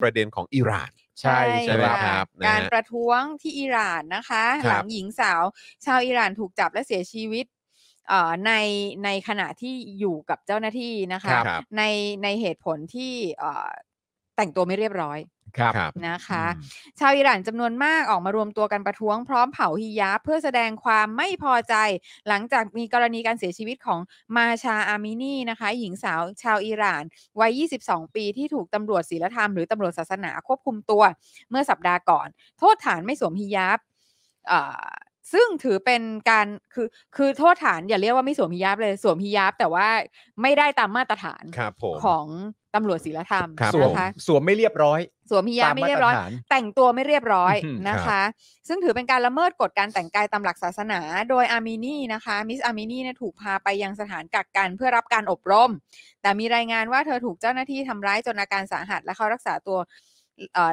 ประเด็นของอิหร่าน ใช่ใช่ไหมครับครับนะฮะการประท้วงที่อิหร่านนะคะ ครับ หลังหญิงสาว ชาวอิหร่านถูกจับและเสียชีวิตเอ่อในในขณะที่อยู่กับเจ้าหน้าที่นะคะ ครับ ในในเหตุผลที่เอ่อแต่งตัวไม่เรียบร้อย ครับครับนะคะอืมชาวอิหร่านจำนวนมากออกมารวมตัวกันประท้วงพร้อมเผาฮิญาบเพื่อแสดงความไม่พอใจ หลังจากมีกรณีการเสียชีวิตของมาชาอามินีนะคะ หญิงสาวชาวอิหร่าน วัย 22 ปีที่ถูกตำรวจศีลธรรมหรือตำรวจศาสนาควบคุมตัว เมื่อสัปดาห์ก่อน โทษฐานไม่สวมฮิญาบอ่าซึ่งถือเป็นการคือคือโทษฐานอย่าเรียกว่าไม่สวมฮิญาบเลยสวมฮิญาบแต่ว่าไม่ได้ตามมาตรฐานครับผมของ ตำรวจศีลธรรมครับสวมนะคะสวมไม่เรียบร้อย สวมฮิญาบตามไม่เรียบร้อยมาตรฐานแต่งตัวไม่เรียบร้อยอืมนะครัคะบซึ่งถือเป็นการละเมิดกฎการแต่งกายตามหลักศาสนา โดยอามินีนะคะมิสอามินีเนี่ยถูกพาไปยังสถานกักกันเพื่อรับการอบรม แต่มีรายงานว่าเธอถูกเจ้าหน้าที่ทำร้ายจนอาการสาหัสและเข้ารักษาตัวเอ่อ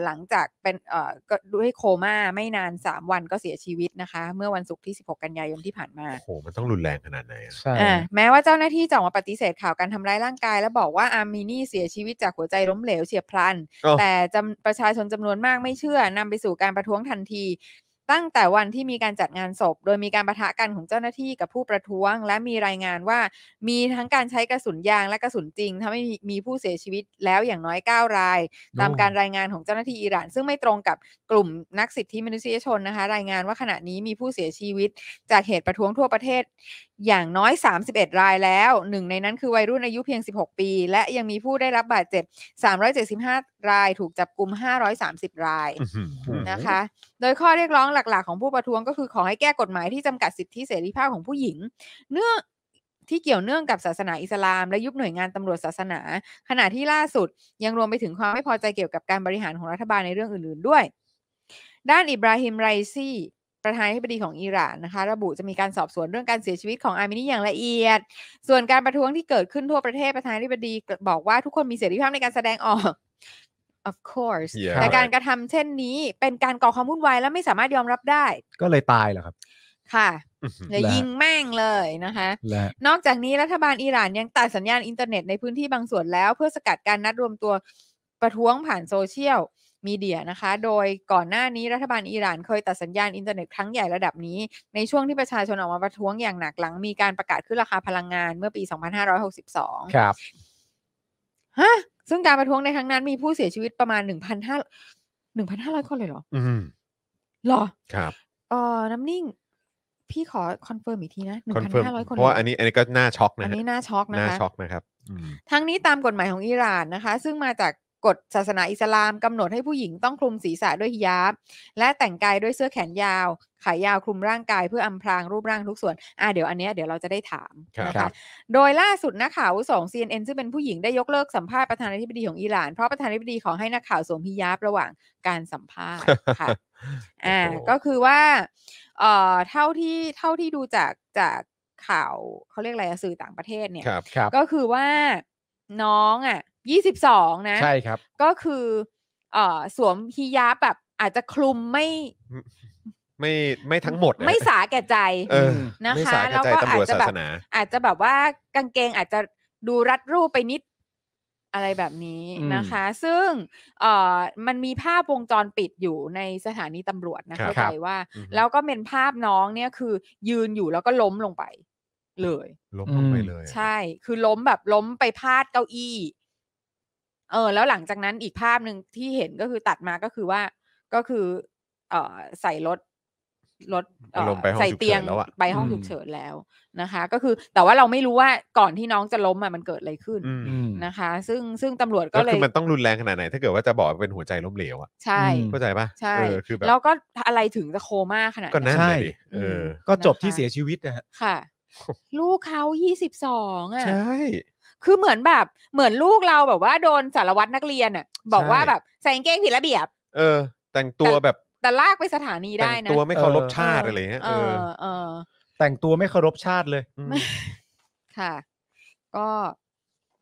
หลังจากเป็นเอ่อก็ด้วยโคม่าไม่นาน 3 วันก็เสียชีวิตนะคะ เมื่อวันศุกร์ที่ 16 กันยายนที่ผ่านมาโอ้โหมันต้องรุนแรงขนาดไหนอะใช่อ่าแม้ว่าเจ้าหน้าที่จะออกมาปฏิเสธข่าวการทำร้ายร่างกาย และบอกว่าอาร์มินีเสียชีวิตจากหัวใจล้มเหลวเฉียบพลันอ้าวแต่จำประชาชนจำนวนมากไม่เชื่อนำไปสู่การประท้วงทันที ตั้งแต่วันที่มีการจัดงานศพ โดยมีการประทะกันของเจ้าหน้าที่กับผู้ประท้วง และมีรายงานว่ามีทั้งการใช้กระสุนยางและกระสุนจริงทำให้มีมีผู้เสียชีวิตแล้วอย่างน้อย 9 ราย ตามการรายงานของเจ้าหน้าที่อิหร่าน ซึ่งไม่ตรงกับกลุ่มนักสิทธิมนุษยชนนะคะ รายงานว่าขณะนี้มีผู้เสียชีวิตจากเหตุประท้วงทั่วประเทศอย่างน้อย 31 รายแล้วหนึ่งในนั้นคือวัยรุ่นอายุเพียง 16 ปี และยังมีผู้ได้รับบาดเจ็บ 375 รายถูกจับกุม530 รายอื้อหือนะคะ โดยข้อเรียกร้องหลักๆ ของผู้ประท้วงก็คือขอให้แก้กฎหมายที่จำกัดสิทธิเสรีภาพของผู้หญิง เนื่องที่เกี่ยวเนื่องกับศาสนาอิสลาม และยุบหน่วยงานตำรวจศาสนา ขณะที่ล่าสุดยังรวมไปถึงความไม่พอใจเกี่ยวกับการบริหารของรัฐบาลในเรื่องอื่น ๆด้วย ด้านอิบราฮิมไรซี ประธานาธิบดีของอิหร่านนะคะ ระบุจะมีการสอบสวนเรื่องการเสียชีวิตของอาร์มินีอย่างละเอียด ส่วนการประท้วงที่เกิดขึ้นทั่วประเทศประธานาธิบดีบอกว่าทุกคนมีเสรีภาพในการแสดงออก of course Yeah, แต่การ right. กระทำเช่นนี้เป็นการก่อความวุ่นวายและไม่สามารถยอมรับได้ ก็เลยตายเหรอครับ ค่ะอื้อหือเลยและยิงแม่งเลยนะคะและนอกจากนี้รัฐบาลอิหร่านยังตัดสัญญาณอินเทอร์เน็ตในพื้นที่บางส่วนแล้ว เพื่อสกัดการนัดรวมตัวประท้วงผ่านโซเชียล มีเดียนะคะ โดยก่อนหน้านี้รัฐบาลอิหร่านเคยตัดสัญญาณอินเทอร์เน็ตครั้งใหญ่ระดับนี้ ในช่วงที่ประชาชนออกมาประท้วงอย่างหนักหลังมีการประกาศขึ้นราคาพลังงานเมื่อปี 2562 ครับ ฮะ ซึ่งการประท้วงในครั้งนั้นมีผู้เสียชีวิตประมาณ 1,500 1,500 คนเลยเหรอ อืมเหรอ ครับ เออน้ำนิ่งพี่ขอ confirm อีกทีนะ confirm 1,500คนเพราะว่าลยหอันนี้อันนี้ก็น่าช็อกนะอันฮะนี้น่าช็อกนะน่าคะช็อกนะครับอืมทั้งนี้ตามกฎหมายของอิหร่านนะคะ ซึ่งมาจาก กฎศาสนาอิสลามกำหนดให้ผู้หญิงต้องคลุมศีรษะด้วยฮิญาบ และแต่งกายด้วยเสื้อแขนยาว ขายาวคลุมร่างกายเพื่ออำพรางรูปร่างทุกส่วน อ่าเดี๋ยวอันเนี้ยเดี๋ยวเราจะได้ถามนะครัคะบ โดยล่าสุดนักข่าวอาวุโสของ CNN ซึ่งเป็นผู้หญิงได้ยกเลิกสัมภาษณ์ประธานาธิบดีของอิหร่านเพราะประธานาธิบดีขอให้นักข่าวสวมฮิญาบระหว่างการสัมภาษณ์ค่ะ อ่าโอ้โห ก็คือว่าเอ่อเท่าที่เท่าที่ดูจากจากข่าวเขาเรียกอะไรอะสื่อต่างประเทศเนี่ย ครับ ครับ ก็คือว่าน้องอะ ยี่สิบสองนะ ใช่ครับ ก็คือเอ่อสวมฮิญาบแบบอาจจะคลุมไม่ไม่ไม่ทั้งหมดนะไม่สาแก่ใจเออนะคะไม่สายกแล้วระจายก็ตำรวจอาจจะศาแบบสนาอาจจะแบบว่ากางเกงอาจจะดูรัดรูปไปนิดอะไรแบบนี้อืมนะคะ ซึ่งเอ่อมันมีภาพวงจรปิดอยู่ในสถานีตำรวจนะครัเข้าบใจว่าอือฮึแล้วก็เป็นภาพน้องเนี่ยคือ ยืนอยู่แล้วก็ล้มลงไป เลย ล้มลงไปเลยอะใช่ คือล้มแบบล้มไปพาดเก้าอี้เออ แล้วหลังจากนั้นอีกภาพหนึ่งที่เห็นก็คือตัดมาก็คือว่าก็คือ เอ่อใส่รถรถเอ่อลงไปห้องใส่ฉุกเตียเฉิงนแล้วอะไปห้องอืมฉุกเฉินแล้วนะคะ ก็คือแต่ว่าเราไม่รู้ว่าก่อนที่น้องจะล้มอะมันเกิดอะไรขึ้นอืมอืมนะคะ ซึ่งซึ่งตำรวจก็ก็เลคืยอมันต้องรุนแรงขนาดไหน ถ้าเกิดว่าจะบอกว่าเป็นหัวใจล้มเหลวอะใช่อืมเข้าใจปะใช่เออคือแบบแล้วก็อะไรถึงจะโคม่าขนาดก็นั่นใช่เลยดิเออก็จบที่นะคะเสียชีวิตนะฮะค่ะ ลูกเขายี่สิบสองอะใช่ คือเหมือนแบบเหมือนลูกเราแบบว่าโดนสารวัตรนักเรียนอะ บอกว่าใช่แบบใส่กางเกงผิดระเบียบ เออ แต่งตัวแบบแต่ลากไปสถานีแต่ได้งนะตัวไม่เคารพเออชาติอะไรเงี้ยเอเอออเออ แต่งตัวไม่เคารพชาติเลย อืมไม่ค่ะ ก็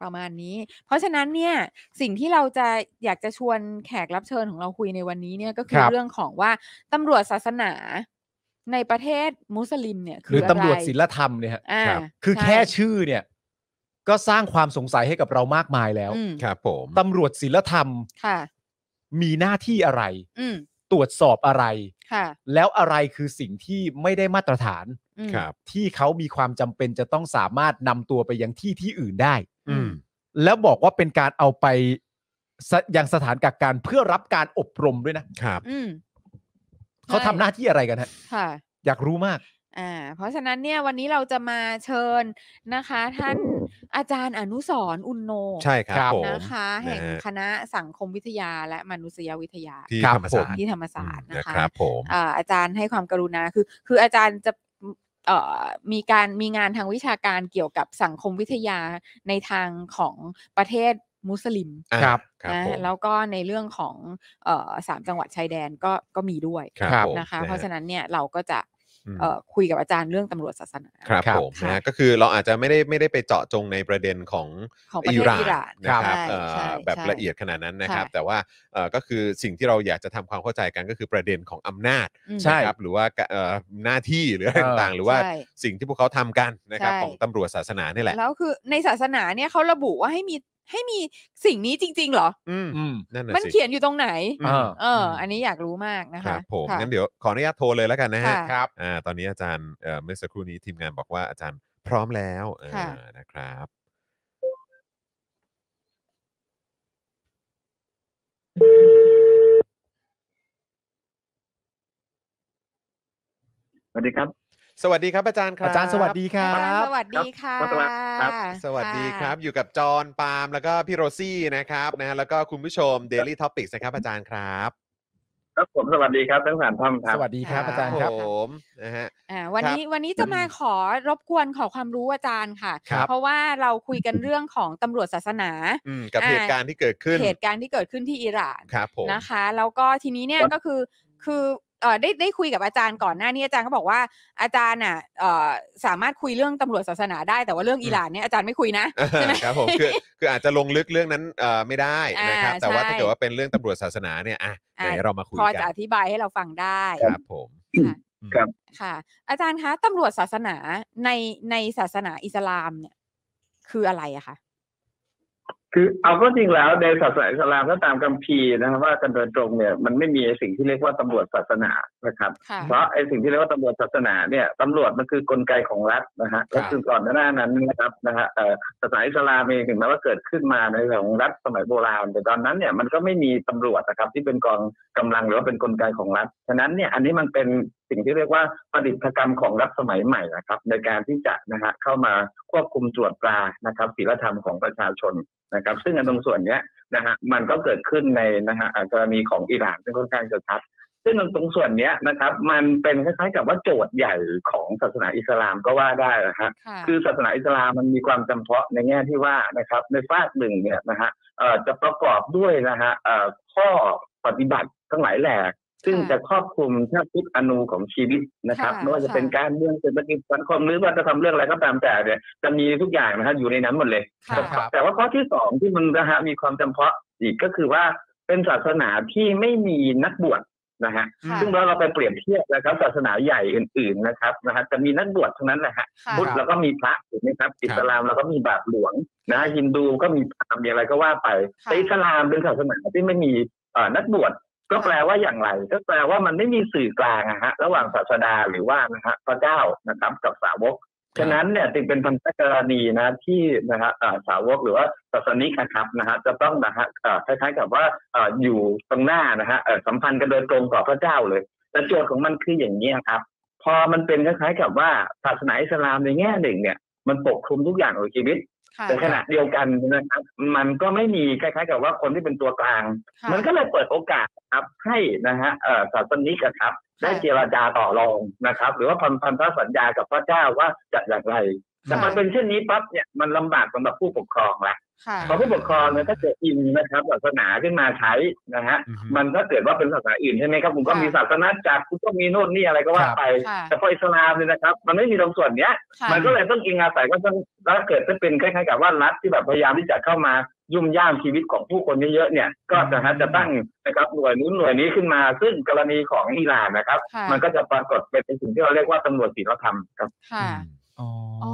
ประมาณนี้ เพราะฉะนั้นเนี่ยสิ่งที่เราจะอยากจะชวนแขกรับเชิญของเราคุยในวันนี้เนี่ยก็คือครับ เรื่องของว่าตำรวจศาสนาในประเทศมุสลิมเนี่ยหรือคืะไตำรวจศีลธรรมเนี่ยฮะอ่าครับคือใช่แค่ชื่อเนี่ย ก็สร้างความสงสัยให้กับเรามากมายแล้ว อืม ครับผมตำรวจศีลธรรมค่ะ มีหน้าที่อะไร อืมตรวจสอบอะไร ค่ะแล้วอะไรคือสิ่งที่ไม่ได้มาตรฐาน อืมครับ ที่เขามีความจำเป็นจะต้องสามารถนำตัวไปยังที่ที่อื่นได้ อืม แล้วบอกว่าเป็นการเอาไปสยังสถานกักกันเพื่อรับการอบรมด้วยนะครับ อืมเขาทำหน้าที่อะไรกันฮะ ค่ะ อยากรู้มาก อ่าเพราะฉะนั้นเนี่ยวันนี้เราจะมาเชิญนะคะ ท่านอาจารย์อนุสรณ์อุณโนใช่ครับครับผมนะคะ แห่งนะฮะคณะสังคมวิทยาและมนุษยวิทยาที่ครับธรรมศาสตร์ที่ธรรมศาสตร์อืมนะคะครับผมอ่าอาจารย์ให้ความกรุณาคือ คืออาจารย์จะเอ่อมีการมีงานทางวิชาการเกี่ยวกับสังคมวิทยาในทางของประเทศมุสลิมอ่าครับครับนะผมแล้วก็ในเรื่องของเอ่อสามจังหวัดชายแดนก็ก็มีด้วยครับครับผมนะคะ เพราะฮฉะนั้นเนี่ยเราก็จะอืม เอ่อคุยกับอาจารย์เรื่องตำรวจศาสนา ครับครับผมค่ะ นะฮะก็คือเราอาจจะไม่ได้ไม่ได้ไปเจาะจงในประเด็นของ ของประเทศอิหร่านนะครับใช่เอ่อใช่แบบใช่ ละเอียดขนาดนั้นนะครับค่ะแต่ว่าเอ่อก็คือสิ่งที่เราอยากจะทำความเข้าใจกันก็คือประเด็นของอำนาจอืม ใช่ นะครับหรือว่าเอ่อหน้าที่หรืออะไรเออต่างๆ หรือว่าใช่สิ่งที่พวกเขาทำกันนะครับใช่ ของตำรวจศาสนานี่แหละ แล้วคือในศาสนาเนี่ยเขาระบุว่าให้มี ให้มีสิ่งนี้จริง ๆ เหรอ อืมอืมนั่นน่ะมันสิ เขียนอยู่ตรงไหน อืมอ่าเออ อันนี้อยากรู้มากนะคคะรับผมค่ะ งั้นเดี๋ยวขออนุญาตโทรเลยแล้วกันนะฮะค่ะครับอ่าตอนนี้อาจารย์เอ่อเมื่อสักครู่นี้ทีมงานบอกว่าอาจารย์พร้อมแล้วเออค่ะ นะครับ สวัสดีครับ สวัสดีครับอาจารย์ครับ อาจารย์สวัสดีครัอาจารย์บ สวัสดีค่ะครับ สวัสดีครับ อยู่กับจอห์นปาล์มแล้วก็พี่โรซี่นะครับนะฮะแล้วก็คุณผู้ชม Daily Topics นะครับอาจารย์ครับครับผมสวัสดีครับทั้งสามท่านครับ สวัสดีครับค่ะอาจารย์ครับ ผมนะฮะ อ่าวันครับนี้วันนี้จะมาขอรบกวนขอความรู้อาจารย์ค่ะ ครับ เพราะว่าเราคุยกันเรื่องของตำรวจศาสนา อืมกับอ่า เหตุการณ์ที่เกิดขึ้นเหตุการณ์ที่เกิดขึ้นที่อิหร่านครับผม นะคะ แล้วก็ทีนี้เนี่ยครับก็คือคือ เอ่อได้ได้คุยกับอาจารย์ก่อนหน้านี้อาจารย์ก็บอกว่าอาจารย์อะเอ่อสามารถคุยเรื่องตำรวจศาสนาได้แต่ว่าเรื่องอิหร่านเนี่ยอาจารย์ไม่คุยนะใช่ไหมครับผมคือคืออาจจะลงลึกเรื่องนั้นเอ่อไม่ได้นะครับอ่าแต่ว่าใช่ถ้าเกิดว่าเป็นเรื่องตำรวจศาสนาเนี่ยอะไหนอะเรามาคุยพอกัจะนอธิบายให้เราฟังได้ครับผมค่ะอืมครับค่ะ อาจารย์คะตำรวจศาสนาในในศาสนาอิสลามเนี่ย คืออะไรอะคะ คือเอาก็จริงแล้วในศาสนาอิสลามก็ตามคัมภีร์นะครับว่ากันโดยตรงเนี่ยมันไม่มีสิ่งที่เรียกว่าตำรวจศาสนานะครับค่ะเพราะไอ้สิ่งที่เรียกว่าตำรวจศาสนาเนี่ยตำรวจมันคือกลไกของรัฐนะฮะก็คือก่อนหน้านั้นนะครับนะฮะเอ่อศาสนาอิสลามเองถึงแม้ว่าเกิดขึ้นมาในเรื่องของรัฐสมัยโบราณแต่ตอนนั้นเนี่ยมันก็ไม่มีตำรวจนะครับที่เป็นกองกำลังหรือว่าเป็นกลไกของรัฐฉะนั้นเนี่ยอันนี้มันเป็น สิ่งที่เรียกว่าประดิษฐกรรมของรัฐสมัยใหม่นะครับ ในการที่จะนะฮะเข้ามาควบคุมตรวจตรานะครับศีลธรรมของประชาชนนะครับ ซึ่งอันตรงส่วนเนี้ยนะฮะมันก็เกิดขึ้นในนะฮะอ่ากรณีของอิหร่านซึ่งค่อนข้างจะชัดซึ่งตรงส่วนเนี้ยนะครับ มันเป็นคล้ายๆกับว่าโจทย์ใหญ่ของศาสนาอิสลามก็ว่าได้นะฮะค่ะคือศาสนาอิสลามมันมีความจำเพาะในแง่ที่ว่านะครับ ในฝากหนึ่งเนี่ยนะฮะเอ่อจะประกอบด้วยนะฮะเอ่อข้อปฏิบัติทั้งหลายแหล่ ซึ่งค่ะจะครอบคลุมแทบทุกอนูของชีวิตนะครับค่ะไม่ว่าจะค่ะเป็นการเมืองเศรษฐกิจสังคมหรือว่าจะทำเรื่องอะไรก็ตามแต่เนี่ยจะมีทุกอย่างนะฮะอยู่ในนั้นหมดเลยค่ะครับแต่ว่าข้อที่สองที่มันนะฮะมีความจำเพาะอีกก็คือว่าเป็นศาสนาที่ไม่มีนักบวชนะฮะค่ะซึ่งเราเราไปเปรียบเทียบนะครับศาสนาใหญ่อื่น ๆนะครับนะฮะจะมีนักบวชทั้งนั้นแหละฮะค่ะพุทธแล้วก็มีพระถูกไหมครับอิสลามแล้วก็มีบาทหลวงนะฮินดูก็มีพราหมณ์มีอะไรก็ว่าไปค่ะแต่อิสลามเป็นศาสนาที่ไม่มีเอ่อนักบวช ก็แปลว่าอย่างไร ก็แปลว่ามันไม่มีสื่อกลางอะฮะระหว่างศาสดาหรือว่านะฮะพระเจ้านะครับกับสาวกฉะนั้นเนี่ยจึงเป็นพันธกรณีนะที่นะฮะสาวกหรือว่าศาสนิกนะครับนะฮะจะต้องนะฮะคล้ายๆกับว่าอยู่ตรงหน้านะฮะสัมพันธ์กันโดยตรงต่อพระเจ้าเลยแต่โจทย์ของมันคืออย่างนี้ครับ พอมันเป็นคล้ายๆกับว่าศาสนาอิสลามในแง่หนึ่งเนี่ย มันปกคลุมทุกอย่างของชีวิต แต่ขณะเดียวกันนะครับ มันก็ไม่มีคล้ายๆ กับว่าคนที่เป็นตัวกลางค่ะมันก็เลยเปิดโอกาสครับให้นะฮะเอ่อศาสนิกอะครับ ได้เจรจาต่อรองนะครับ หรือว่าพันพันธสัญญากับพระเจ้าว่าจะอย่างไร แต่มันเป็นเช่นนี้ปั๊บเนี่ยมันลำบากสำหรับผู้ปกครองละค่ะพอผู้ปกครองเนี่ยถ้าเกิดอินนะครับศาสนาขึ้นมาใช้นะฮะอือฮึมันก็เกิดว่าเป็นศาสนาอื่นใช่ไหมครับคุณก็ค่ะมีศาสนาจักรคุณก็มีโน่นนี่อะไรก็ว่าไปค่ะแต่พออิสลามเนี่ยนะครับ มันไม่มีตรงส่วนเนี้ยค่ะมันก็เลยต้องอิงอาศัยก็ต้องแล้วเกิดจะเป็นคล้ายๆกับว่ารัฐที่แบบพยายามที่จะเข้ามายุ่มย่ามชีวิตของผู้คนเยอะๆเนี่ย ก็นะฮะจะตั้งนะครับหน่วยนู้นหน่วยนี้ขึ้นมา ซึ่งกรณีของอิหร่านนะครับค่ะมันก็จะปรากฏเป็นสิ่งที่เราเรียกว่าตำรวจศีลธรรมครับค่ะ อ๋ออ๋อ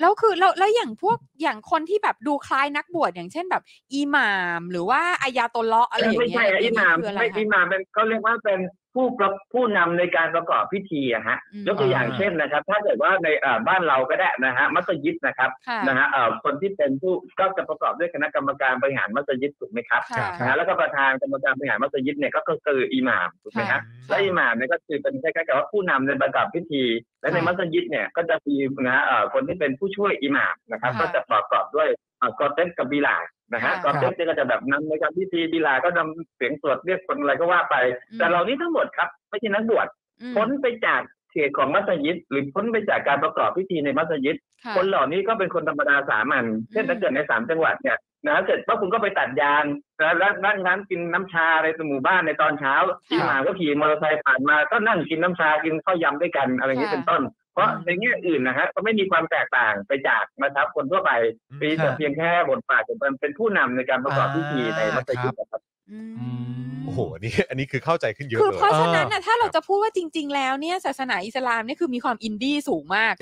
แล้วคือแล้วแล้วอย่างพวกอย่างคนที่แบบดูคล้ายนักบวชอย่างเช่นแบบ อิหม่าม หรือว่าอายาโตลเลาะห์อะไรอย่างไม่เงี้ยใช่อะอิหมามคืออะไรไม่คะอิหมามเป็นเขาเรียกว่าเป็น ผู้ประผู้นำในการประกอบพิธีอะฮะอืมยกตัวอย่างเช่นนะครับ ถ้าเกิดว่าในเอ่อบ้านเราก็ได้นะฮะมัสยิดนะครับค่ะนะฮะเอ่อคนที่เป็นผู้ก็จะประกอบด้วยคณะกรรมการบริหารมัสยิดถูกไหมครับค่ะนะฮะแล้วก็ประธานกรรมการบริหารมัสยิดเนี่ยก็คืออิหม่ามถูกไหมค่ะฮะและอิหม่ามเนี่ยก็คือเป็นคล้ายๆกับว่าผู้นำในประกอบพิธี และในค่ะมัสยิดเนี่ยก็จะมีนะฮะเอ่อคนที่เป็นผู้ช่วยอิหม่ามนะครับค่ะก็จะประกอบด้วยเอ่อกอเต็กับบิลา นะฮะค่ะกอเต็เนี่ยก็จะแบบนำในการพิธีบิลาก็นำเสียงสวดเรียกคนอะไรก็ว่าไปอืมแต่เหล่านี้ทั้งหมดครับไม่ใช่นักบวชอืมพ้นไปจากเขตของมัสยิด หรือพ้นไปจากการประกอบพิธีในมัสยิดค่ะคนเหล่านี้ก็เป็นคนธรรมดาสามัญเช่นอืมถ้าเกิดในสามจังหวัดเนี่ยนะเสร็จว่าคุณก็ไปตัดยางนะแล้วนั่งร้านกินน้ำชาในหมู่บ้านในตอนเช้าที่มาก็ขี่มอเตอร์ไซค์ผ่านมาก็นั่งกินน้ำชากินข้าวยำด้วยกันอะไรอย่างนี้ค่ะเป็นต้น เพราะในแง่อื่นนะฮะก็ไม่มีความแตกต่างไปจากนะครับคนทั่วไปอืมปีแต่เพียงแค่บทบาทเป็นเป็นผู้นำในการประกอบพิธีในมัสยิดนะครับอืมอืมโอ้โหอันนี่อันนี้คือเข้าใจขึ้นเยอะคือเลยเพราะฉะนั้นเออน่ะถ้าเราจะพูดว่าจริง ๆ แล้วเนี่ยศาสนาอิสลามเนี่ยคือมีความอินดี้สูงมาก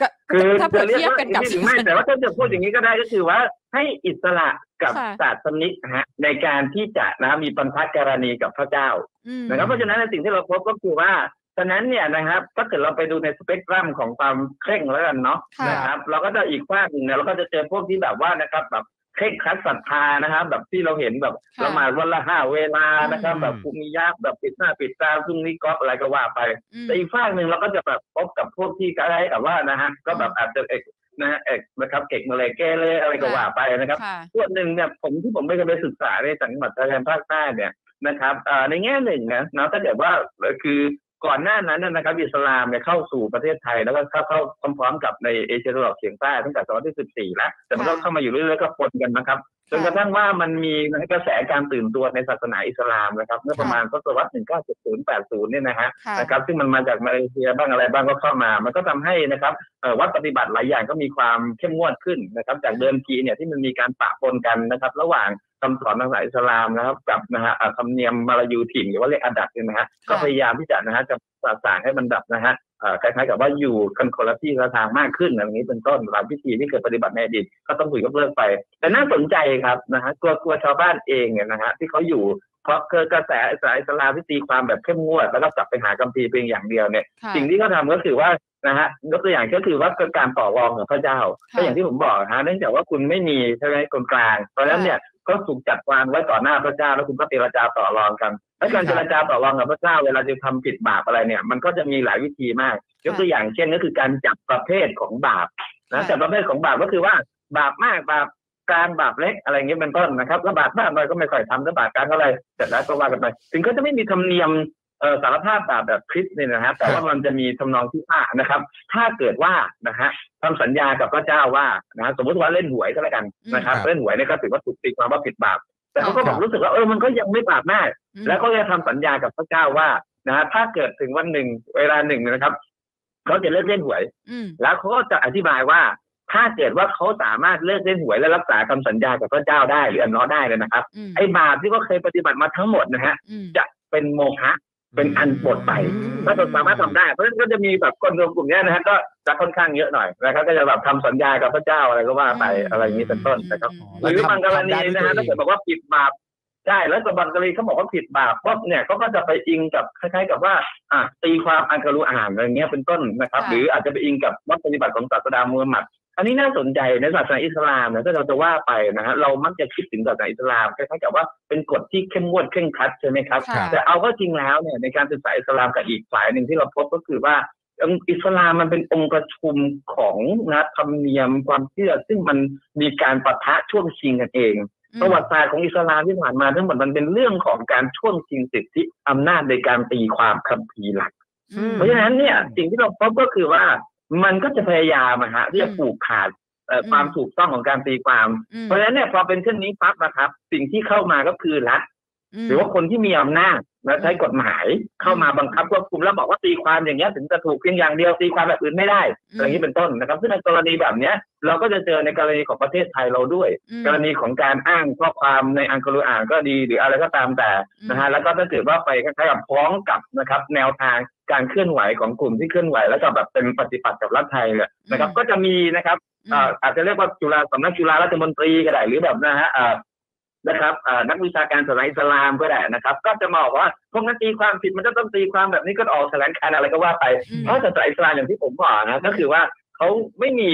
ก็คือถ้าเปรียบจะเรียกเทียบว่ากันกับหรือไม่แต่ว่าถ้าจะพูดอย่างนี้ก็ได้ก็คือว่าให้อิสระกับค่ะศาสนิกนะฮะในการที่จะนะมีปัญพักรณีกับพระเจ้าอืมนะครับเพราะฉะนั้นในสิ่งที่เราพบก็คือว่า ฉะนั้นเนี่ยนะครับ ถ้าเกิดเราไปดูในสเปกตรัมของความเคร่งแล้วกันเนาะค่ะนะครับ เราก็จะอีกฝากหนึ่งเนี่ยเราก็จะเจอพวกที่แบบว่านะครับแบบเคร่งครัดศรัทธานะครับ แบบที่เราเห็นแบบค่ะละหมาดวันละห้าเวลานะครับอืมแบบภูมิยาแบบปิดหน้าปิดตาซึ่งนี่ก็อะไรก็ว่าไปอืมแต่อีกฝากหนึ่งเราก็จะแบบพบกับพวกที่คล้ายๆกับว่านะฮะก็แบบอาจจะเอกนะฮะเอกนะครับเก่งมาเลยแก้เลยอะไรก็ว่าไปนะครับค่ะส่วนหนึ่งเนี่ยผมที่ผมไปไปศึกษาในจังหวัดชายแดนภาคใต้เนี่ยนะครับเอ่อในแง่หนึ่งนะนะถ้าเกิดว่าเอ่อคือ ก่อนหน้านั้นนะครับ อิสลามเนี่ยเข้าสู่ประเทศไทย แล้วก็เข้าเข้าพร้อมๆกับในเอเชียตะวันออกเฉียงใต้ตั้งแต่ศตวรรษที่ 14 แล้ว แต่มันก็เข้ามาอยู่เรื่อยๆก็ปนกันนะครับ จนกระทั่งว่ามันมีกระแสการตื่นตัวในศาสนาอิสลามนะครับ เมื่อประมาณศตวรรษ 1970 80 เนี่ยนะฮะค่ะนะครับซึ่งมันมาจากมาเลเซียบ้างอะไรบ้างก็เข้ามา มันก็ทำให้นะครับเอ่อวัดปฏิบัติหลายอย่างก็มีความเข้มงวดขึ้นนะครับ จากเดิมทีเนี่ยที่มันมีการปะปนกันนะครับ ระหว่างคำสอนทางศาสนาอิสลามนะครับ กับนะฮะเอ่อธรรมเนียมมาลายูถิ่นหรือว่าเรียกอาดัดเนี่ยนะฮะก็พยายามที่จะนะฮะจะประสานให้มันแบบนะฮะเอ่อ คล้ายๆกับว่าอยู่กันคนละที่ละทางมากขึ้นอะไรอย่างนี้เป็นต้นหลายพิธีที่เคยปฏิบัติในอดีตก็ต้องถูกยกเลิกไป แต่น่าสนใจครับนะฮะตัวตัวชาวบ้านเองเนี่ยนะฮะที่เขาอยู่เพราะเกิดกระแสสายอิสลามที่ตีความแบบเข้มงวด แล้วก็กลับไปหาคัมภีร์เพียงอย่างเดียวเนี่ยค่ะสิ่งที่เขาทำก็คือว่านะฮะยกตัวอย่างก็คือว่าเป็นการต่อรองกับพระเจ้าค่ะก็อย่างที่ผมบอกนะฮะเนื่องจากว่าคุณไม่มีใช่ไหมคนกลางเพราะฉะนั้นเนี่ย ก็ถูกจัดวางไว้ต่อหน้าพระเจ้าแล้วคุณก็เจรจาต่อรองกันและการเจรจาต่อรองกับพระเจ้าเวลาจะทำผิดบาปอะไรเนี่ย มันก็จะมีหลายวิธีมากยกตัวอย่างเช่นก็คือการจับประเภทของบาปนะค่ะจับประเภทของบาปก็คือว่าบาปมากบาปกลางบาปเล็กอะไรอย่างเงี้ยเป็นต้นนะครับแล้วบาปมากเราก็ไม่ค่อยทำแล้วบาปกลางเท่าไหรเสร็จแล้วก็ว่ากันไปถึงก็จะไม่มีธรรมเนียมเอ่อ สารภาพบาปแบบคริสต์เนี่ยนะฮะแต่ว่ามันจะมีทำนองที่ว่านะครับ ถ้าเกิดว่านะฮะทำสัญญากับพระเจ้าว่านะฮะสมมติว่าเล่นหวยก็แล้วกันนะครับอืมเล่นหวยเนี่ยก็ถือว่าถูกตีความว่าผิดบาปแต่เขาก็ครับบอกรู้สึกว่าเออมันก็ยังไม่บาปมากอืมแล้วก็จะทำสัญญากับพระเจ้าว่านะฮะถ้าเกิดถึงวันหนึ่งเวลาหนึ่งเนยนะครับเขาจะเลิกเล่นหวยอืมแล้วเขาก็จะอธิบายว่าถ้าเกิดว่าเขาสามารถเลิกเล่นหวยและรักษาคำสัญญากับพระเจ้าได้หรืออันน้อได้เลยนะครับอืมไอ้บาปที่เขาเคยปฏิบัติมาทั้งหมดนะฮะอืมจะเป็นโมฆะ เป็นอันปลดไปอืมถ้าเราสามารถทำได้ เพราะฉะนั้นก็จะมีแบบคนรวมกลุ่มเนี้ยนะฮะก็จะค่อนข้างเยอะหน่อยนะครับก็จะแบบทำสัญญากับพระเจ้าอะไรก็ว่าไปอะไรอย่างนี้เป็นต้นนะครับอืมหรือบางกรณีทำได้ด้วยนะฮะตัวเองถ้าเกิดบอกว่าผิดบาปใช่แล้วกับบางกรณีเขาบอกว่าผิดบาปปุ๊บเนี่ยเขาก็จะไปอิงกับคล้ายๆ กับว่าอะตีความอันกรุอ่านอะไรเงี้ยเป็นต้นนะครับค่ะหรืออาจจะไปอิงกับวัดปฏิบัติของศาสดามูฮัมหมัด อันนี้น่าสนใจในศาสนาอิสลามเนี่ยถ้าเราจะว่าไปนะฮะเรามักจะคิดถึงศาสนาอิสลามคล้ายๆกับว่าเป็นกฎที่เข้มงวดเคร่งครัดใช่ไหมครับค่ะแต่เอาก็จริงแล้วเนี่ยในการศึกษาอิสลามกับอีกฝ่ายหนึ่งที่เราพบก็คือว่าอิสลามมันเป็นองค์ประชุมของนะธรรมเนียมความเชื่อ ซึ่งมันมีการปะทะช่วงชิงกันเองอืมประวัติศาสตร์ของอิสลามที่ผ่านมาทั้งหมดมันเป็นเรื่องของการช่วงชิงสิทธิอำนาจในการตีความคัมภีร์หลักอืมเพราะฉะนั้นเนี่ยสิ่งที่เราพบก็คือว่า มันก็จะพยายามอะฮะที่จะอืมผูกขาดเอ่ออมความถูกต้องของการตีความอืมเพราะฉะนั้นเนี่ยพอเป็นเช่นนี้ปั๊บนะครับ สิ่งที่เข้ามาก็คือรัฐหรือว่าคนที่มีอำนาจและใช้กฎหมายเข้ามาบังคับควบคุมแล้วบอกว่าตีความอย่างเงี้ยถึงจะถูกเพียงอย่างเดียวตีความแบบอื่นไม่ได้อืมอะไรอย่างนี้เป็นต้นนะครับ ซึ่งในกรณีแบบเนี้ย เราก็จะเจอในกรณีของประเทศไทยเราด้วยอืมกรณีของการอ้างข้อความในอังกฤษอ่านก็ดีหรืออะไรก็ตามแต่นะฮะแล้วก็ถ้าเกิดว่าไปคล้ายๆกับพ้องกับนะครับ แนวทาง การเคลื่อนไหวของกลุ่มที่เคลื่อนไหว แล้วก็แบบเป็นปฏิปักษ์กับรัฐไทยเนี่ยนะครับอืมก็จะมีนะครับอือ่ามอาจจะเรียกว่าจุฬาสำนักจุฬารัฐมนตรีก็ได้หรือแบบนะฮะอ่านะครับอ่านักวิชาการศาสนาอิสลามก็ได้นะครับ ก็จะมาบอกว่าพวกนั้นตีความผิดมันจะต้องตีความแบบนี้ก็ออกแถลงการณ์อะไรก็ว่าไปอืมเพราะศาสนาอิสลามอย่างที่ผมบอกนะก็คือว่าเขาไม่มี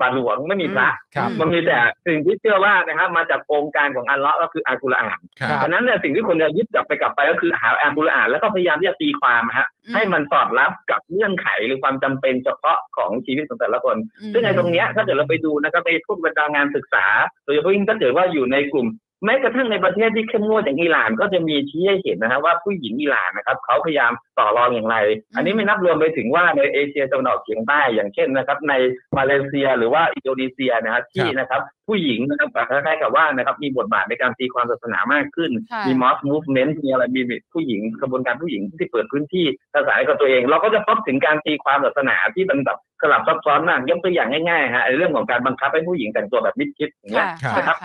บาทหลวงไม่มีพระครับมันมีแต่สิ่งที่เชื่อว่านะครับ มาจากองค์การของอัลเลาะห์ก็คืออัลกุรอานครับฉะนั้นเนี่ยสิ่งที่คนจะยึดกลับไปกลับไปก็คือหาอัลกุรอานแล้วก็พยายามที่จะตีความฮะอืมให้มันสอดรับกับเงื่อนไขหรือความจำเป็นเฉพาะของชีวิตของแต่ละคนอืมซึ่งในตรงเนี้ยถ้าเกิดเราไปดูนะครับในพวกบรรดางานศึกษาโดยเฉพาะยิ่งถ้าเกิดว่าอยู่ในกลุ่ม แม้กระทั่งในประเทศที่เข้มงวดอย่างอิหร่านก็จะมีชี้ให้เห็นนะครับว่าผู้หญิงอิหร่านนะครับเขาพยายามต่อรองอย่างไร อันนี้ไม่นับรวมไปถึงว่าในเอเชียตะวันออกเฉียงใต้อย่างเช่นนะครับ ในมาเลเซียหรือว่าอินโดนีเซียนะครับที่นะครับ ผู้หญิงนะครับคล้ายๆกับว่านะครับมีบทบาทในการตีความศาสนามากขึ้นค่ะมี mosque movement มีอะไรมีผู้หญิงกระบวนการผู้หญิงที่เปิดพื้นที่ภาษาให้กับตัวเอง เราก็จะพบถึงการตีความศาสนาที่มันแบบสลับซับซ้อนมากยกตัวอย่างง่ายๆฮะไอ้เรื่องของการบังคับให้ผู้หญิงแต่งตัวแบบมิดชิดอย่างเงี้ค่ะยค่ะนะครับ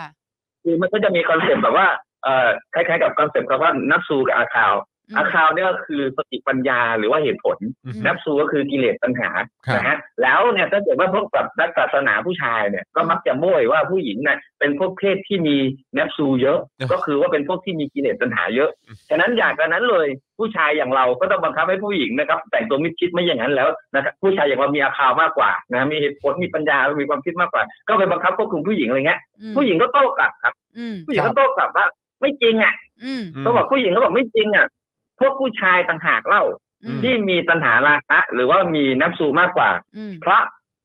คือมันก็จะมี concept แบบว่าเอ่อคล้ายๆกับ concept คำว่า nafsu กับ akal อืม akal เนี่ยก็คือสติปัญญาหรือว่าเหตุผลอืม nafsu ก็คือกิเลสตัณหาครับนะฮะแล้วเนี่ยถ้าเกิดว่าพวกแบบนักศาสนาผู้ชายเนี่ยก็มักจะโม้ยว่าผู้หญิงเนี่ยเป็นพวกเพศที่มี nafsu เยอะเออก็คือว่าเป็นพวกที่มีกิเลสตัณหาเยอะอืมฉะนั้นอย่ากระนั้นเลยผู้ชายอย่างเราก็ต้องบังคับให้ผู้หญิงนะครับ แต่งตัวมิดชิดไม่อย่างนั้นแล้วนะครับผู้ชายอย่างเรามี akal มากกว่านะมีเหตุผลมีปัญญา มีความคิดมากกว่า ก็ไปบังคับควบคุมผู้หญิงอะไรเงี้ยอืมผู้หญิงก็โต้กลับครับอืมผู้หญิงก็โต้กลับว่าไม่จริงอะอืมเขาบอกผู้หญิงเขาบอกไม่จริงอะ พวกผู้ชายต่างหากเล่าอืมที่มีปัญหาราคะหรือว่ามีนับซูมากกว่าอืมเพราะ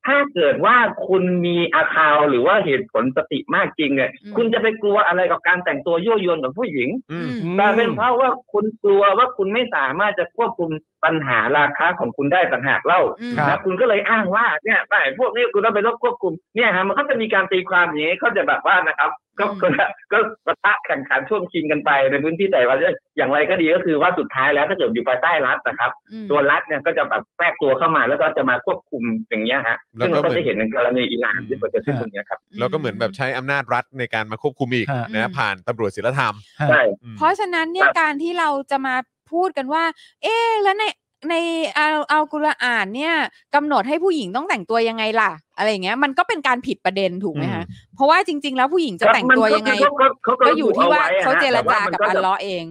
ถ้าเกิดว่าคุณมีอาคาวหรือว่าเหตุผลสติมากจริงเนี่ยอืมคุณจะไปกลัวอะไรกับการแต่งตัวยั่วยวนกับผู้หญิงอืมแต่เป็นเพราะว่าคุณกลัวว่าคุณไม่สามารถจะควบคุมปัญหาราคาของคุณได้ต่างหากเล่าอืมครับนะคุณก็เลยอ้างว่าเนี่ยไอ้พวกนี้คุณต้องไปลบควบคุมเนี่ยฮะมันก็จะมีการตีความอย่างนี้เขาจะแบบว่านะครับ ก็อืมก็ก็ปะทะแข่งขันช่วงชิงกันไปในพื้นที่แต่ว่าอย่างไรก็ดีก็คือว่าสุดท้ายแล้วถ้าเกิดอยู่ภายใต้รัฐนะครับอืมตัวรัฐเนี่ยก็จะแบบแทรกตัวเข้ามาแล้วก็จะมาควบคุมอย่างเงี้ยฮะแล้วซึ่งก็เราก็เหมือนจะเห็นในกรณีอิหร่านที่เกิดขึ้นตรงเนี้ยครับแล้วก็เหมือนแบบใช้อำนาจรัฐในการมาควบคุมอีกฮะนะผ่านตำรวจศีลธรรมใช่อืมเพราะฉะนั้นเนี่ยครับการที่เราจะมา พูดกันว่า เอ๊ะแล้วในในอัลอัลกุรอานเนี่ยกำหนดให้ผู้หญิงต้องแต่งตัวยังไงล่ะ อะไรอย่างเงี้ยมันก็เป็นการผิดประเด็นถูกไหมคะเพราะว่าจริง ๆ แล้วผู้หญิงจะแต่งตัวยังไงครับมันก็คือเขาเขาก็อยู่ที่ว่าระบุเขาไะฮะเจรจาแต่ว่กับมันอัลจะเลอฮ์เอง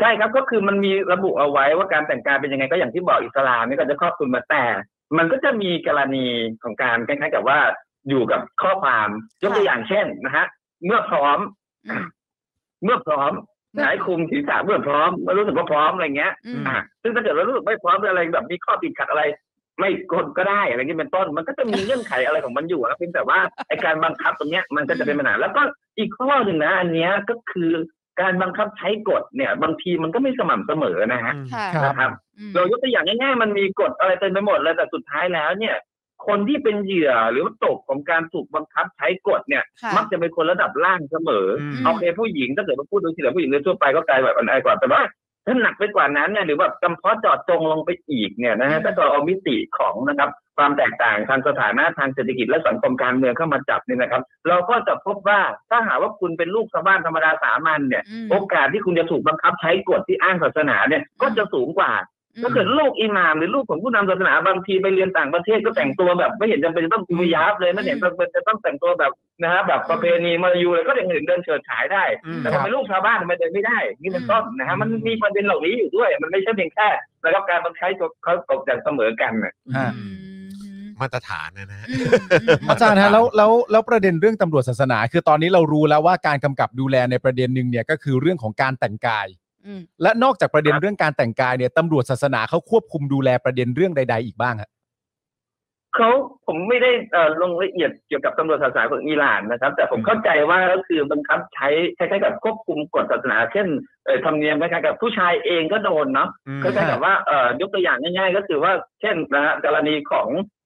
ใช่ครับก็คือมันมีระบุเอาไว้ว่าการแต่งกายเป็นยังไงก็อย่างที่บอกอิสลามนี่ก็จะครอบคลุมมาแต่ มันก็จะมีกรณีของการคล้ายๆกับว่าอยู่กับข้อความยกตัวอย่างเช่นนะฮะเมื่อพร้อมอืมเมื่อพร้อม เมื่อหายคลุมศีรษะเมื่อพร้อมเมื่อรู้สึกว่าพร้อมอะไรเงี้ยอืมอ่า ซึ่งถ้าเกิดเรารู้สึกไม่พร้อมหรืออะไรแบบมีข้อติดขัดอะไร ไม่กดก็ได้อะไรเงี้ยเป็นต้น มันก็จะมีเงื่อนไขอะไรของมันอยู่นะเพียงแต่ว่าไอการบังคับตรงเนี้ยมันก็จะเป็นปัญหาแล้วก็อีกข้อหนึ่งนะอันเนี้ยก็คือการบังคับใช้กฎเนี่ย บางทีมันก็ไม่สม่ำเสมอนะฮะค่ะครับนะครับอืมเรายกตัวอย่างง่ายๆ มันมีกฎอะไรเต็มไปหมดเลยแต่สุดท้ายแล้วเนี่ย คนที่เป็นเหยื่อหรือว่าตกของการถูกบังคับใช้กฎเนี่ย ค่ะมักจะเป็นคนระดับล่างเสมออม โอเคผู้หญิงถ้าเกิดว่าพูดโดยที่เหลือผู้หญิงโดยทั่วไปก็กลายแบบอันไอกว่าแต่ว่าถ้าหนักไปกว่านั้นเนี่ยหรือแบบจำเพาะเจาะจงลงไปอีกเนี่ยนะฮะอืมถ้าเราเอามิติของนะครับความแตกต่างทางสถานะทางเศรษฐกิจและสังคมการเมืองเข้ามาจับเนี่ยนะครับ เราก็จะพบว่าถ้าหากว่าคุณเป็นลูกชาวบ้านธรรมดาสามัญเนี่ย อืม โอกาสที่คุณจะถูกบังคับใช้กฎที่อ้างศาสนาเนี่ยก็จะสูงกว่า ถ้าเกิดลูกอิหม่ามหรือลูกของผู้นำศาสนาบางทีไปเรียนต่างประเทศก็แต่งตัวแบบ ไม่เห็นจำเป็นจะต้องกุมยาบเลยไม่เห็นจำเป็นจะต้องแต่งตัวแบบนะฮะแบบประเพณีมายูเลยก็ยังเห็นเดินเฉิดฉายได้อืมแต่พอเป็นลูกชาวบ้านทำไมเดินไม่ได้นี่เป็นต้นนะฮะมันมีประเด็นเหล่านี้อยู่ด้วย มันไม่ใช่เพียงแค่นะครับการบังคับเขาตกอย่างเสมอกันน่ะฮะอืมมาตรฐานนะนะฮะอืมอืมอาจารย์ฮะแล้วแล้วแล้วประเด็นเรื่องตำรวจศาสนา คือตอนนี้เรารู้แล้วว่าการกำกับดูแลในประเด็นหนึ่งเนี่ยก็คือเรื่องของการแต่งกาย อืมและนอกจากประเด็นครับเรื่องการแต่งกายเนี่ยตำรวจศาสนาเขาควบคุมดูแลประเด็นเรื่องใด ๆ อีกบ้างฮะเขาผมไม่ได้เอ่อลงละเอียดเกี่ยวกับตำรวจศาสนาของอิหร่านนะครับ แต่ผมเข้าใจว่าก็คือบังคับใช้คล้ายๆกับควบคุมกฎศาสนา เช่นเอ่อธรรมเนียมคล้ายๆกับผู้ชายเองก็โดนเนาะอืม คล้ายๆกับว่าเอ่อยกตัวอย่างง่าย ๆ ก็คือว่าเช่นนะฮะกรณีของเอ่อ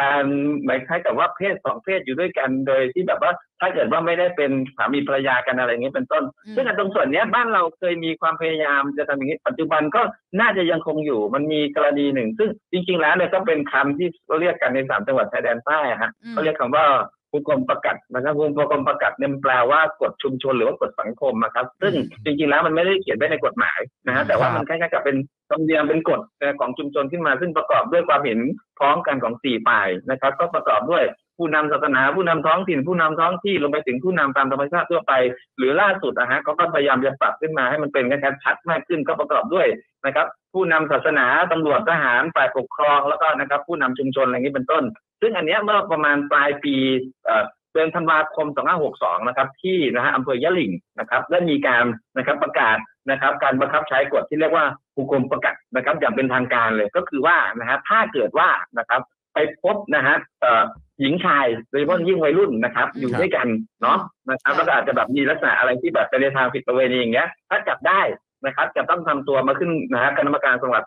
การหมายคล้ายกับว่าเพศสองเพศอยู่ด้วยกันโดยที่แบบว่าถ้าเกิดว่าไม่ได้เป็นสามีภรรยากันอะไรอย่างนี้เป็นต้นอืมซึ่งในตรงส่วนเนี้ยบ้านเราเคยมีความพยายามจะทำอย่างนี้ปัจจุบันก็น่าจะยังคงอยู่มันมีกรณีหนึ่ง ซึ่งจริงๆแล้วเนี่ยก็เป็นคำที่เราเรียกกันในสามจังหวัดชายแดนใต้อะฮะอืมเขาเรียกคำว่า ผู้กรมประกาศนะครับผู้กรมประกาศเนี่ยมันแปลว่ากฎชุมชนหรือว่ากฎสังคมนะครับ ซึ่งจริงๆแล้วมันไม่ได้เขียนไว้ในกฎหมายนะฮะแต่ว่ามันคล้ายๆกับเป็นธรรมเนียมเป็นกฎของชุมชนขึ้นมา ซึ่งประกอบด้วยความเห็นพ้องกันของสี่ฝ่ายนะครับ ก็ประกอบด้วยผู้นำศาสนาผู้นำท้องถิ่นผู้นำท้องที่ลงไปถึงผู้นำตามธรรมชาติทั่วไป หรือล่าสุดนะฮะก็พยายามจะปรับขึ้นมาให้มันเป็นกระชัดมากขึ้นก็ประกอบด้วยนะครับ ผู้นำศาสนาตำรวจทหารฝ่ายปกครองแล้วก็นะครับ ผู้นำชุมชนอะไรอย่างนี้เป็นต้น ซึ่งอันเนี้ยเมื่อประมาณปลายปีเอ่อเดือนธันวาคม 2562 นะครับ ที่นะฮะอำเภอยะหลิ่งนะครับ ได้มีการนะครับประกาศนะครับ การบังคับใช้กฎที่เรียกว่าหุกรมประกาศนะครับอย่างเป็นทางการเลยก็คือว่านะฮะถ้าเกิดว่านะครับ ไปพบนะฮะเอ่อหญิงชายโดยเฉพาะยิ่งวัยรุ่นนะครับ อยู่ด้วยกันเนาะนะครับแล้วก็อาจจะแบบมีลักษณะอะไรที่แบบไปในทางผิดประเวณีอย่างเงี้ย ถ้าจับได้นะครับ จะต้องทำตัวมาขึ้นนะฮะคณะกรรมการจังหวัด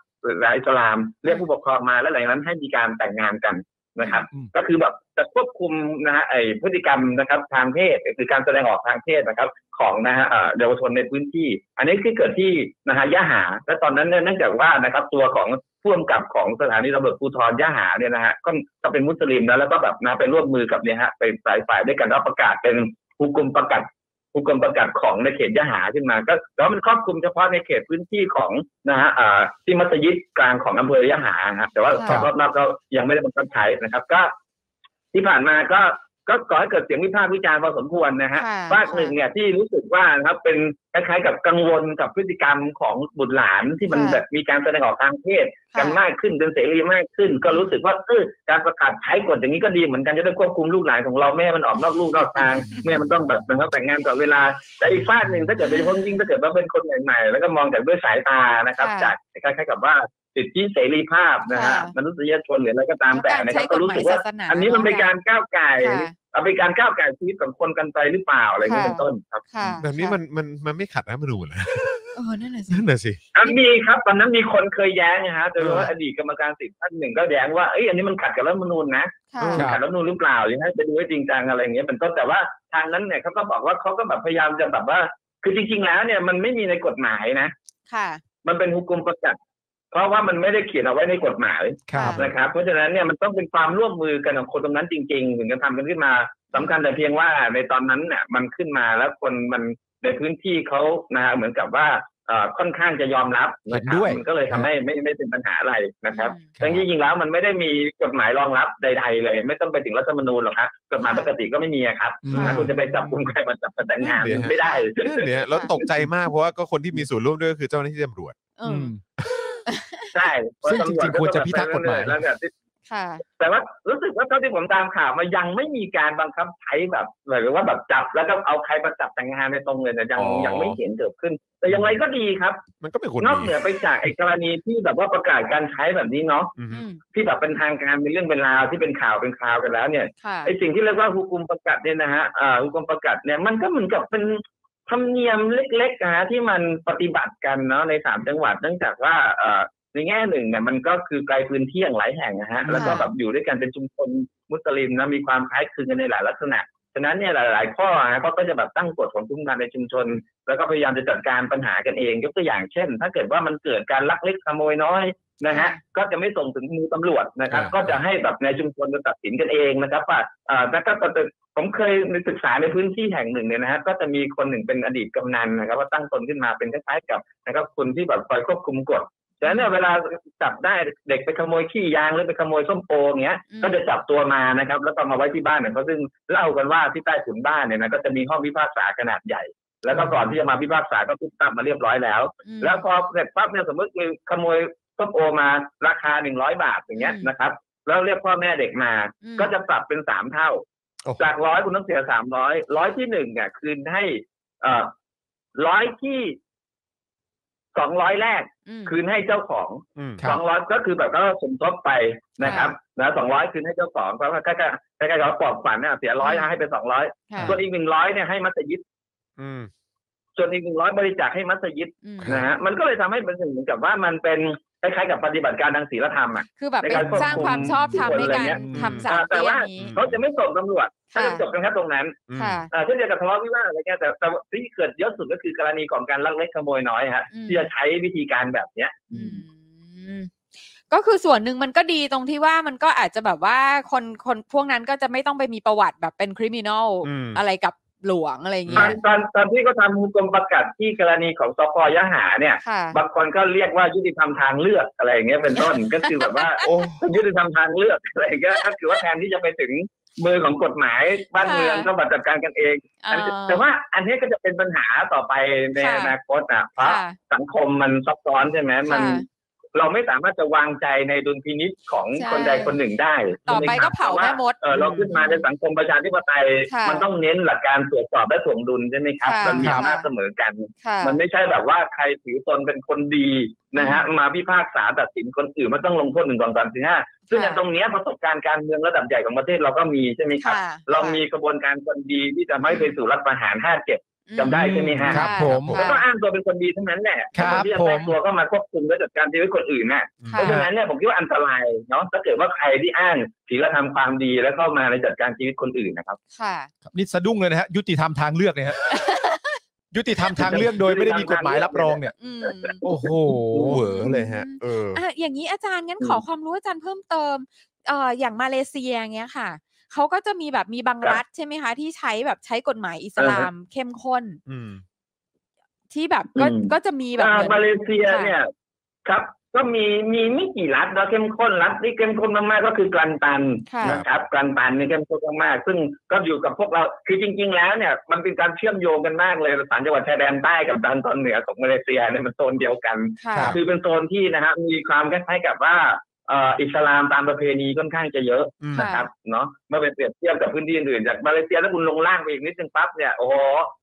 อิสลาม เรียกผู้ปกครองมาแล้วหลังจากนั้นให้มีการแต่งงานกัน นะครับอืมก็คือแบบจะควบคุมนะฮะไอพฤติกรรมนะครับทางเพศคือการแสดงออกทางเพศนะครับ ของนะฮะเอ่อเยาวชนในพื้นที่ อันนี้ที่เกิดที่นะฮะยะหา และตอนนั้นเนี่ยเนื่องจากว่านะครับตัวของผู้กำกับของสถานีตำรวจภูธรยะหาเนี่ยนะฮะก็ก็เป็นมุสลิมนะแล้วก็แบบนะไปร่วมมือกับเนี่ยฮะเป็นสายฝ่ายด้วยกันแล้วประกาศเป็นผู้กุมประกาศ ผู้กุมประกาศของในเขตยะหาขึ้นมา ก็แล้วมันครอบคลุมเฉพาะในเขตพื้นที่ของนะฮะอ่าที่มัสยิดกลางของอำเภอยะหาครับแต่ว่าค่ะรอบนอกก็ยังไม่ได้บังคับใช้นะครับ ก็ที่ผ่านมาก็ ก็ก่อให้เกิดเสียงวิพากษ์วิจารณ์พอสมควรนะฮะค่ะภาคหนึ่งเนี่ยที่รู้สึกว่านะครับเป็นคล้ายๆกับกังวลกับพฤติกรรมของบุตรหลานที่มันค่ะแบบมีการแสดงออกทางเพศค่ะกันมากขึ้นเป็นเสรีมากขึ้น ก็รู้สึกว่าเออการประกาศใช้กฎอย่างนี้ก็ดีเหมือนกันจะได้ควบคุมลูกหลานของเราแม่ให้มันออกนอกลูกนอกทางแม่มันต้องแบบนะครับแต่งงานก่อนเวลาแต่อีกฝากหนึ่งถ้าเกิดโดยเฉพาะยิ่งถ้าเกิดว่าเป็นคนใหม่ๆแล้วก็มองจากด้วยสายตานะครับค่ะจากคล้ายๆกับว่า สิทธิเสรีภาพนะฮะค่ะมนุษยชนหรืออะไรก็ตามแต่นะครับก็รู้สึกว่า อันนี้มันเป็นการก้าวไก่ค่ะเอาเป็นการก้าวไก่ชีวิตของคนกันไปหรือเปล่าอะไรอย่างนี้ค่ะเป็นต้นครับค่ะแบบนี้ค่ะมันมันมันไม่ขัดรัฐธรรมนูญเหรอเออนั่นแหละสินั่นน่ะสิอันมีครับตอนนั้นมีคนเคยแย้งนะฮะโดยเฉเอพาะออดีตกรรมการสิทธิ์ท่านหนึ่งก็แย้งว่าเอ้ยอันนี้มันขัดกับรัฐธรรมนูญนะค่ะมันขัดรัฐธรรมนูญหรือเปล่าอย่างให้ไปดูให้จริงจังอะไรอย่างเงี้ยเป็นต้นแต่ว่าทางนั้นเนี่ยเขาก็บอกว่าเขาก็แบบพยายามจะแบบว่า คือจริง ๆ แล้วเนี่ยมันไม่มีในกฎหมายนะ ค่ะ มันเป็นหุกุมประกาศ เพราะว่ามันไม่ได้เขียนเอาไว้ในกฎหมายครับนะครับ เพราะฉะนั้นเนี่ยมันต้องเป็นความร่วมมือกันของคนตรงนั้นจริง ๆ ถึงจะทำกันขึ้นมาสำคัญแต่เพียงว่าในตอนนั้นเนี่ยมันขึ้นมาแล้วคนมันในพื้นที่เขานะฮะเหมือนกับว่าเอ่อค่อนข้างจะยอมรับนะคเห็รันด้วยมันก็เลยทำให้ไม่ไม่เป็นปัญหาอะไรนะครับอืมแต่จริงๆแล้วมันไม่ได้มีกฎหมายรองรับใด ๆ เลย ไม่ต้องไปถึงรัฐธรรมนูญหรอกครับกฎหมายปกติก็ไม่มีอะครับอืมถ้าคุณจะไปจับกุมใครมาจับแต่งงานเดี๋ยวฮะไม่ได้นั่นเนี่ยแล้วตกใจมากเพราะว่าก็คนที่มีส่วนร่วมด้วยก็คือเจ้าหน้าที่ตำรวจเออือม ใช่ซึ่งจริงๆควรจะพิทักษ์กฎหมายแล้วเนี่ยค่ะ แต่ว่ารู้สึกว่าเท่าที่ผมตามข่าวมายังไม่มีการบังคับใช้แบบหรือว่าแบบจับแล้วก็เอาใครมาจับแต่งงานในตรงเลยแต่ยังอ๋อยังไม่เห็นเกิดขึ้น แต่อย่างไรก็ดีครับ มันก็เป็นคนนอกดีเหนือไปจากไอ้กรณีที่แบบว่าประกาศการใช้แบบนี้เนาะอืมอืมที่แบบเป็นทางการเป็นเรื่องเป็นราวที่เป็นข่าวเป็นข่าวกันแล้วเนี่ยค่ะไอ้สิ่งที่เรียกว่าหุกุมประกาศเนี่ยนะฮะอ่าหุกุมประกาศเนี่ยมันก็เหมือนกับเป็น ธรรมเนียมเล็กๆนะฮะที่มันปฏิบัติกันเนาะในสามจังหวัดเนื่องจากว่าเอ่อในแง่หนึ่งเนี่ยมันก็คือไกลพื้นที่อย่างหลายแห่งนะฮะแล้วก็แบบอยู่ด้วยกันเป็นชุมชนมุสลิมนะมีความคล้ายคลึงกันในหลายลักษณะฉะนั้นเนี่ยหลาย ๆ ข้อนะเขาก็จะแบบตั้งกฎของทุกงานในชุมชน แล้วก็พยายามจะจัดการปัญหากันเองยกตัวอย่างเช่น ถ้าเกิดว่ามันเกิดการลักเล็กขโมยน้อย นะฮะก็จะไม่ส่งถึงมือตำรวจนะครับอ่าก็จะให้แบบในชุมชนจะตัดสินกันเองนะครับว่าอ่าแต่ก็แต่ผมเคยศึกษาในพื้นที่แห่งหนึ่งเนี่ยนะฮะก็จะมีคนหนึ่งเป็นอดีตกำนันนะครับ ว่าตั้งตนขึ้นมาเป็นคล้ายๆกับนะครับคนที่แบบคอยควบคุมกฎฉะนั้นเนี่ยเวลาจับได้เด็กไปขโมยขี้ยางหรือไปขโมยส้มโออย่างเงี้ยอืมก็จะจับตัวมานะครับ แล้วก็มาไว้ที่บ้านเนี่ยเขาซึ่งเล่ากันว่าที่ใต้ถุนบ้านเนี่ยนะก็จะมีห้องพิพากษาขนาดใหญ่แล้วก็ก่อนที่จะมาพิพากษาก็ทุบตับมาเรียบร้อยแล้วอืมแล้วพอเสร็จปั๊บเนี่ยสมมติมีขโมย ส้มโอมาราคาหนึ่งร้อยบาทอย่างเงี้ยอืมนะครับ แล้วเรียกพ่อแม่เด็กมาอืมก็จะปรับเป็นสามเท่าโอ้โหจากร้อยคุณต้องเสียสามร้อยร้อยที่หนึ่งเนี่ยคืนให้ เอ่อร้อยที่สองร้อยแรกอืมคืนให้เจ้าของอืมครัสบองร้อยก็คือแบบก็สมทบไปนะครับนะสองร้อยคืนให้เจ้าของเพราะว่าใกล้ๆใกล้ๆกับปลอบฝันเนี่ยเสียร้อยให้เป็นสองร้อยค่ะส่วนอีกหนึ่งร้อยเนี่ยให้มัสยิดอืมส่วนอีกหนึ่งร้อยบริจาคให้มัสยิดอืมนะฮะมันก็เลยทำให้เป็นเหมือนกับว่ามันเป็น คล้ายๆกับปฏิบัติการทางศีลธรรมอะคือแบบในเป็นการควบคุมสร้างความชอบธรรมในอะไรการเงี้ยทำสามแต่เตี้ยว่านี้เขาจะไม่ส่งตำรวจค่ะเขาจะจบกันแค่ตรงนั้นอืมค่ะเอ่อเช่นเดียวกับทะเลาะวิวาทอะไรเงี้ยแต่แต่ที่เกิดเยอะสุดก็คือกรณีของการลักเล็กขโมยน้อยฮะอืมที่จะใช้วิธีการแบบเนี้ยอืมก็คือส่วนหนึ่งมันก็ดีตรงที่ว่ามันก็อาจจะแบบว่าคนคนพวกนั้นก็จะไม่ต้องไปมีประวัติแบบเป็นคริมินอลอืมอะไรกับ หลวงอะไรอย่างตเงี้อนยตอนตอนที่เขาทำกรมประกาศที่กรณีของสพยะหาเนี่ยค่ะบางคนก็เรียกว่ายุติธรรมทางเลือกอะไรอย่างเงี้ยเป็นต้นก็คือแบบว่าโอ้เป็นยุติธรรมทางเลือกอะไรอย่างเงี้ยก็คือว่าแทนที่จะไปถึงมือของกฎหมายบ้านเมืองค่ะก็มาจัดการกันเองอันนี้เอ่อแต่ว่าอันนี้ก็จะเป็นปัญหาต่อไปในค่ะอนาคตอะเพราะค่ะสังคมมันซับซ้อนใช่ไหมมันค่ะ เราไม่สามารถจะวางใจในดุลพินิจของใช่คนใดคนหนึ่งได้ ต่อไปใช่หมครับก็เผาแต่ว่แม่มดเออเราขึ้นมาในสังคมประชาธิปไตยค่ะมันต้องเน้นหลักการตรวจสอบและถ่วงดุลใช่ไหมครับค่ะมันมีค่ะอำนาจเสมอกันค่ะมันไม่ใช่แบบว่าใครถือตนเป็นคนดีนะฮะมาพิพากษาตัดสินคนอื่นมันต้องลงโทษหนึ่งสองสามสี่ห้าซึ่งค่ะในตรงเนี้ยประสบการณ์การเมืองระดับใหญ่ของประเทศเราก็มีใช่ไหมครับค่ะเรามีกระบวนการคนดีที่จะไม่ไปสู่รัฐประหารห้าเจ็ด จำได้ใช่ไหมฮะครับผมค่ะแล้วก็อ้างตัวเป็นคนดีทั้งนั้นแหละครับนที่จะแทรกผมตัวเข้ามาควบคุมและจัดการชีวิตคนอื่นน่ะค่ะเพราะฉะนั้นเนี่ยผมคิดว่าอันตรายเนาะถ้าเกิดว่าใครที่อ้างศีลธรรมความดีแล้วเข้ามาในจัดการชีวิตคนอื่นนะครับ ค่ะครับนี่สะดุ้งเลยนะฮะยุติธรรมทางเลือกเนี่ยฮะยุติธรรมทางเลือกโดยไม่ได้มีกฎหมายรับรองเนี่ยอืมโอ้โหเหวอเลยฮะเอออะอย่างนี้อาจารย์งั้นอืมขอความรู้อาจารย์เพิ่มเติมเอ่ออย่างมาเลเซียเงี้ยค่ะ เขาก็จะมีแบบมีบางครับรัฐใช่ไหมคะที่ใช้แบบใช้กฎหมายอิสลามเข้มข้นอืมที่แบบก็อืมก็จะมีแบบอ่าเหมือนมาเลเซียค่ะเนี่ย ครับ ก็มีมีไม่กี่รัฐแล้วเข้มข้นรัฐที่เข้มข้นมากๆก็คือกรันตันค่ะนะครับกรันตันเนี่ยเข้มข้นมากๆซึ่งก็อยู่กับพวกเราคือจริง ๆ แล้วเนี่ย มันเป็นการเชื่อมโยงกันมากเลยสามจังหวัดชายแดนใต้กับด้านตอนเหนือของมาเลเซียเนี่ยมันโซนเดียวกันค่ะครับคือเป็นโซนที่นะฮะมีความคล้ายๆกับว่าเอ่ออิสลามตามประเพณีค่อนข้างจะเยอะอืมค่ะนะครับเนาะเมื่อไปเปรียบเทียบกับพื้นที่อื่นๆจากมาเลเซียแล้วคุณลงล่างไปอีกนิดนึงปั๊บเนี่ยโอ้โห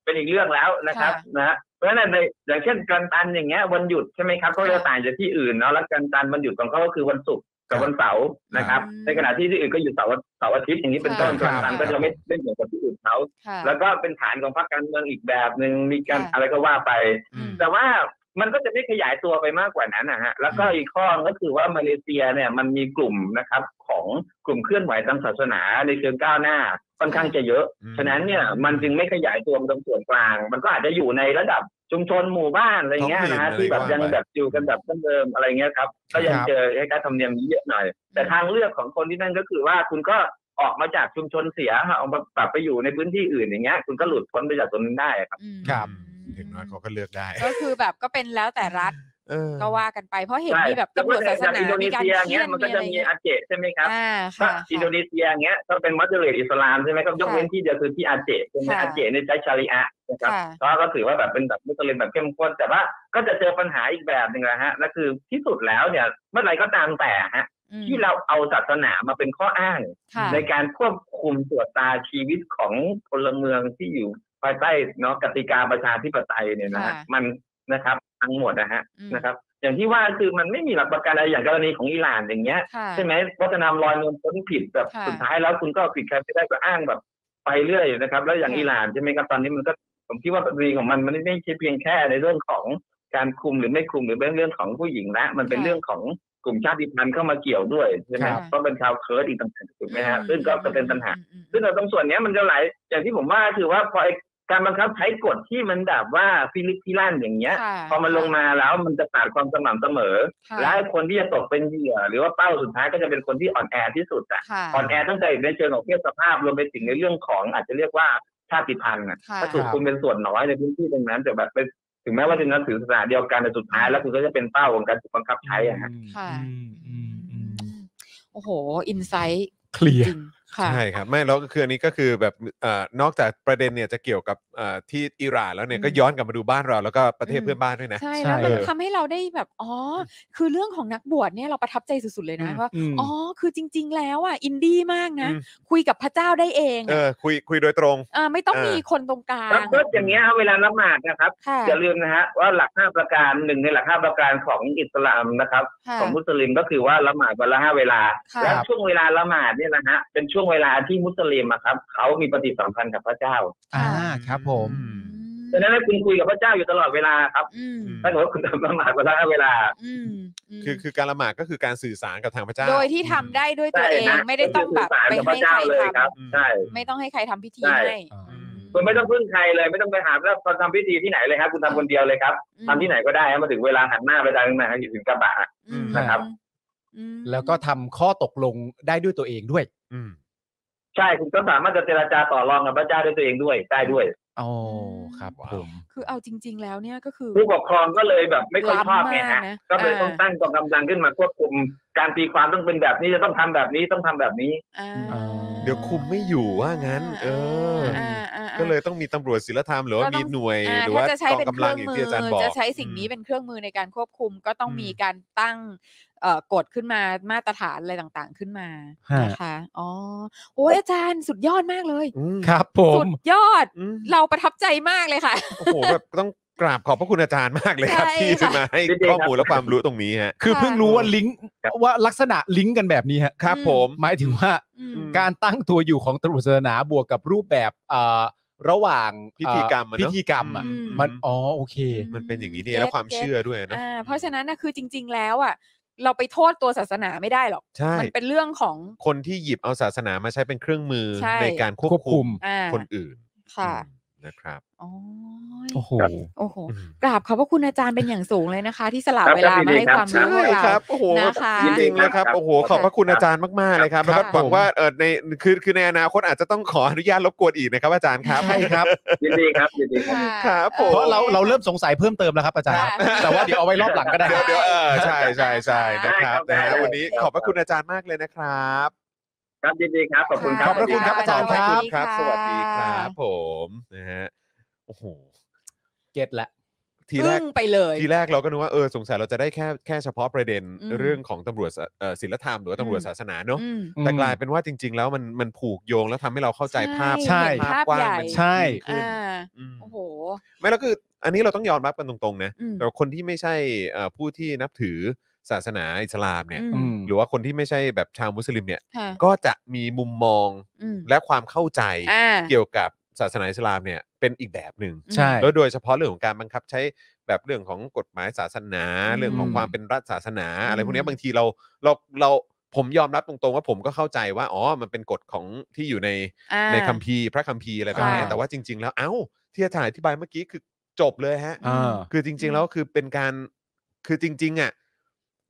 เป็นอีกเรื่องแล้วนะครับค่ะนะฮะเพราะฉะนั้นในอย่างเช่นกันตันอย่างเงี้ยวันหยุดใช่ไหมครับเขาจะต่างจากที่อื่นเนาะแล้วกันตันวันหยุดของเขาก็คือวันศุกร์กับวันเสาร์นะครับอืมในขณะที่ที่อื่นก็อยู่เสาร์เสาร์อาทิตย์อย่างนี้เป็นต้นค่ะกันตันก็จะไม่ไม่เหมือนกับที่อื่นเขาค่ะแล้วก็เป็นฐานของพรรคการเมืองอีกแบบหนึ่งมีการค่ะอะไรก็ว่าไปอืมแต่ว่า มันก็จะไม่ขยายตัวไปมากกว่านั้นนะฮะ แล้วก็อีกข้อก็คือว่ามาเลเซียเนี่ยมันมีกลุ่มนะครับของกลุ่มเคลื่อนไหวทางศาสนาในเชิงก้าวหน้าค่อนข้างจะเยอะอืมฉะนั้นเนี่ยมันจึงไม่ขยายตัวมาตรงส่วนกลาง มันก็อาจจะอยู่ในระดับชุมชนหมู่บ้านอะไรเงี้ยนะฮะท้องถิ่นที่แบบอะไรยังว่าไปแบบอยู่กันแบบเดิมๆอะไรเงี้ยครับ ก็ยังครับเจอไอ้การธรรมเนียมนี้เยอะหน่อย แต่ทางเลือกของคนที่นั่นก็คือว่าคุณก็ออกมาจากชุมชนเสียออกมาปรับไปอยู่ในพื้นที่อื่นอย่างเงี้ย คุณก็หลุดพ้นไปจากตรงนั้นได้ครับอืมครับ อย่างน้อยเขาก็เลือกได้ ก็คือแบบก็เป็นแล้วแต่รัฐเออก็ว่ากันไปเพราะเห็นใช่มีแบบตำรวจศาสนาอินโดนีมีการเซียเคี่เงี้ยยนมันมีก็อะจะไรมีเงี้ยอาเจใช่ไหมครับอ่าถ้าค่ะอินโดนีเซียเงี้ยก็เป็นมัสลิดอิสลามใช่ไหมครับยกเว้นที่เดียวคือที่อาเจใช่ไหมค่ะอาเจในใช้ชาริอะห์นะครับค่ะก็ก็ถือว่าแบบเป็นแบบมุสลิมแบบเข้มข้นแต่ว่าก็จะเจอปัญหาอีกแบบหนึ่งนะฮะนั่นคือที่สุดแล้วเนี่ยเมื่อไหรก็ตามแต่ฮะอืมที่เราเอาศาสนามาเป็นข้ออ้างค่ะในการควบคุมตรวจตาชีวิตของพลเมืองที่อยู่ ภายใต้เนาะกติกาประชาธิปไตยเนี่ยนะฮะค่ะมันนะครับทั้งหมดนะฮะอืมนะครับ อย่างที่ว่าคือมันไม่มีหลักประกันอะไรอย่างกรณีของอิหร่านอย่างเงี้ยค่ะใช่ไหมวัฒนธรรมลอยนวลพ้นผิดแบบค่ะสุดท้ายแล้วคุณก็ผิดใครไม่ได้ก็อ้างแบบไปเรื่อยนะครับ แล้วอย่างค่ะอิหร่านใช่ไหมครับตอนนี้มันก็ผมคิดว่าประเด็นของมันมันไม่ใช่เพียงแค่ในเรื่องของการคุมหรือไม่คุมหรือเป็นเรื่องของผู้หญิงละมันเป็นค่ะเรื่องของกลุ่มชาติพันธุ์เข้ามาเกี่ยวด้วยใช่ไหมครับเพราะเป็นชาวเคิร์ดอีกต่างหากถูกไหมฮะซึ่งก็จะเป็นปัญหาอืมอืมซึ่งในตรงส่วนเนี้ยมันจะหลายอย่างที่ผมว่าคือว่าพอไอ้ การบังคับใช้กฎที่มันแบบว่าฟิลิปพิลั่นอย่างเงี้ยค่ะพอมันลงมาแล้วมันจะขาดความสม่ำเสมอค่ะและคนที่จะตกเป็นเหยื่อ หรือว่าเป้าสุดท้ายก็จะเป็นคนที่อ่อนแอที่สุดอะค่ะอ่อนแอตั้งแต่ในเชิงของเพศสภาพรวมไปถึงในเรื่องของอาจจะเรียกว่าชาติพันธุ์อะค่ะถ้าถูกคุณเป็นส่วนน้อยในพื้นที่ตรงนั้นแต่แบบเป็นถึงแม้ว่าจะนับถือศาสนาเดียวกันแต่สุดท้ายแล้วคุณก็จะเป็นเป้าของการถูกบังคับใช้อะฮะค่ะอืมอืมอืมโอ้โหอินไซต์เคลียจร์ริง ค่ะ ใช่ครับไม่แล้วก็คืออันนี้ก็คือแบบเอ่อนอกจากประเด็นเนี่ยจะเกี่ยวกับเอ่อที่อิหร่านแล้วเนี่ยอืมก็ย้อนกลับมาดูบ้านเราแล้วก็ประเทศอืมเพื่อนบ้านด้วยนะ ใช่ใช่ แล้วมันเออทำให้เราได้แบบอ๋อ คือเรื่องของนักบวชเนี่ยเราประทับใจสุดๆเลยนะอืม ว่าอืม อ๋อคือจริง ๆ แล้วอะอินดี้มากนะ อืม คุยกับพระเจ้าได้เองเออะอคุยคุยโดยตรง เออไม่ต้องเออ มีคนตรงกลางแล้วก็อย่างเงี้ยเวลาละหมาดนะครับ ค่ะอย่าลืมนะฮะว่าหลักห้าประการหนึ่งในหลักห้าประการของอิสลามนะครับ ค่ะ ของมุสลิมก็คือว่าละหมาดวันละห้าเวลา ค่ะ และช่วงเวลาละหมาดเนี่ยนะฮะเป็นช่วงเวลาที่มุสลิมอะครับเขามีปฏิสัมพันธ์กับพระเจ้าอ่าครับ ผมอืมดังนั้นคุณคุยกับพระเจ้าอยู่ตลอดเวลาครับอืมถ้าเกิดว่าคุณทำละหมาดวันละห้าเวลาอืมมคือคือการละหมาดก็คือการสื่อสารกับทางพระเจ้า โดยที่ทำได้ด้วยตัวใช่เองฮะไม่ได้ต้องแบบสื่สารไปกับพให้ระเจ้าใครเลยทครับอืมใช่ำไม่ต้องให้ใครทำพิธีใช่ให้อ่าอืมคุณไม่ต้องพึ่งใครเลยไม่ต้องไปหาแล้วตอนทำพิธีที่ไหนเลยครับ คุณทำคนเดียวเลยครับอืมทำที่ไหนก็ได้ครับมาถึงเวลาหันหน้าไปทางไหนอยู่ถึงกระบะอืมนะครับอืมแล้วก็ทำข้อตกลงได้ด้วยตัวเองด้วยอืม ใช่คุณก็สามารถจะเจรจาต่อรองกับพระเจ้าด้วยตัวเองด้วยได้ด้วยอ๋อครับว้าวผมคือเอาจริง ๆ แล้วเนี่ยก็คือผู้ปกครองก็เลยแบบไม่ค่อยชอบไงล้ำมากฮะนะก็เลยอ่าต้องตั้งกองกำลังขึ้นมาควบคุมการตีความต้องเป็นแบบนี้จะต้องทำแบบนี้ต้องทำแบบนี้อ่าอ่าเดี๋ยวคุมไม่อยู่ว่างั้น เอออาอ่าก็เลยต้องมีตำรวจศีลธรรมหรือว่าก็ต้มีองหน่วยอ่าหรือถ้าว่าจะใช้กองเป็นกำเคลัรื่งองอย่างมืที่ออาจารย์บอกจะใช้สิ่งนี้อืมเป็นเครื่องมือในการควบคุมก็ต้องอืมมีการตั้งเอ่อ กฎขึ้นมามาตรฐานอะไรต่างๆขึ้นมาฮะนะคะอ๋อโอ้ยอาจารย์สุดยอดมากเลยอืมครับผสุมดยอดอืมเราประทับใจมากเลยค่ะโอ้โหแบบต้องกราบขอบพระคุณอาจารย์มากเลยครับใช่ที่ค่ะมาให้ยินดีครับข้อมูลและความรู้ตรงนี้ฮะคือค่ะเพิ่งรู้ว่าลิงก์ครับว่าลักษณะลิงก์กันแบบนี้ฮะครับอืมผมหมายถึงว่าอืมอืมการตั้งตัวอยู่ของตำรวจศาสนาบวกกับรูปแบบเอ่อระหว่างพิธีกรรมอะเนอะพิธีกรรมอะอืมมันอ๋อโอเค มันเป็นอย่างนี้นี่เก็ตแล้วความเก็ตเชื่อด้วยเนอะอ่าเพราะฉะนั้นนะคือจริง ๆ แล้วอะ เราไปโทษตัวศาสนาไม่ได้หรอก ใช่ มันเป็นเรื่องของ คนที่หยิบเอาศาสนามาใช้เป็นเครื่องมือใช่ ในการควบควบคุคุมมอ่า คนอื่น ค่ะ อืม นะครับอ๋อโอ้โหโอ้โหอืมกราบขอบพระคุณอาจารย์เป็นอย่างสูงเลยนะคะ ที่สละครับเวลามาให้ครับความรู้ใช่เราครับโอ้โหนะคะจริงๆนะครับครับโอ้โหขอบพระคุณอาจารย์มากๆเลยครับแล้วก็ค่ะหวังว่าเออในคือคือในอนาคตอาจจะต้องขออนุญาตรบกวนอีกนะครับอาจารย์ครับใช่ครับยินดีครับยินดีครับค่ะครับผมเพราะเราเราเริ่มสงสัยเพิ่มเติมแล้วครับอาจารย์ค่ะแต่ว่าเดี๋ยวเอาไว้รอบหลังก็ได้เดี๋ยวเดี๋ยวเออใช่ใช่ใช่นะครับได้นะครัฮะบวันนี้ได้ครับขอบพระคุณอาจารย์มากเลยนะครับ ครับยินดีครับขอบคุณครับขอบพระคุณครับอาจารย์ครับครับสสวัวัสสดีดีคค่ะรับผมนะฮะโอ้โหเก็ตละทีแรกอึ้งไปเลยทีแรกเราก็นึกว่าเออสงสัยเราจะได้แค่แค่เฉพาะประเด็นอืมเรื่องของตำรวจศาเอ่อศีลธรรมหรือว่าตำรวจอืมศาสนาเนอะอืมแต่กลายเป็นว่าจริง ๆ แล้วมันมันผูกโยงแล้วทำให้เราเข้าใจภาพใช่เห็นภาพกว้างใหญ่มันใช่ยิ่งขึ้นอ่าอืมโอ้โหไม่แล้วคืออันนี้เราต้องยอมรับกันตรงๆนะอืมแต่คนที่ไม่ใช่เอ่อผู้ที่นับถือ ศาสนาอิสลามเนี่ย อืม หรือว่าคนที่ไม่ใช่แบบชาวมุสลิมเนี่ย ค่ะก็จะมีมุมมองอืมและความเข้าใจอ่า เกี่ยวกับศาสนาอิสลามเนี่ยเป็นอีกแบบหนึ่ง ใช่ แล้วโดยเฉพาะเรื่องของการบังคับใช้แบบเรื่องของกฎหมายศาสนา อืมเรื่องของความเป็นรัฐศาสนาอืมอะไรพวกเนี้ยบางทีเราเราเราผมยอมรับตรงๆว่าผมก็เข้าใจว่าอ๋อมันเป็นกฎของที่อยู่ในอ่า ในคัมภีร์พระคัมภีร์อะไรแบบเนี้ยค่ะแต่ว่าจริง ๆ แล้วเอ้าที่อาจารย์อธิบายเมื่อกี้คือจบเลยฮะ อ่า คือจริง ๆ แล้วคือเป็นการคือจริง ๆอะ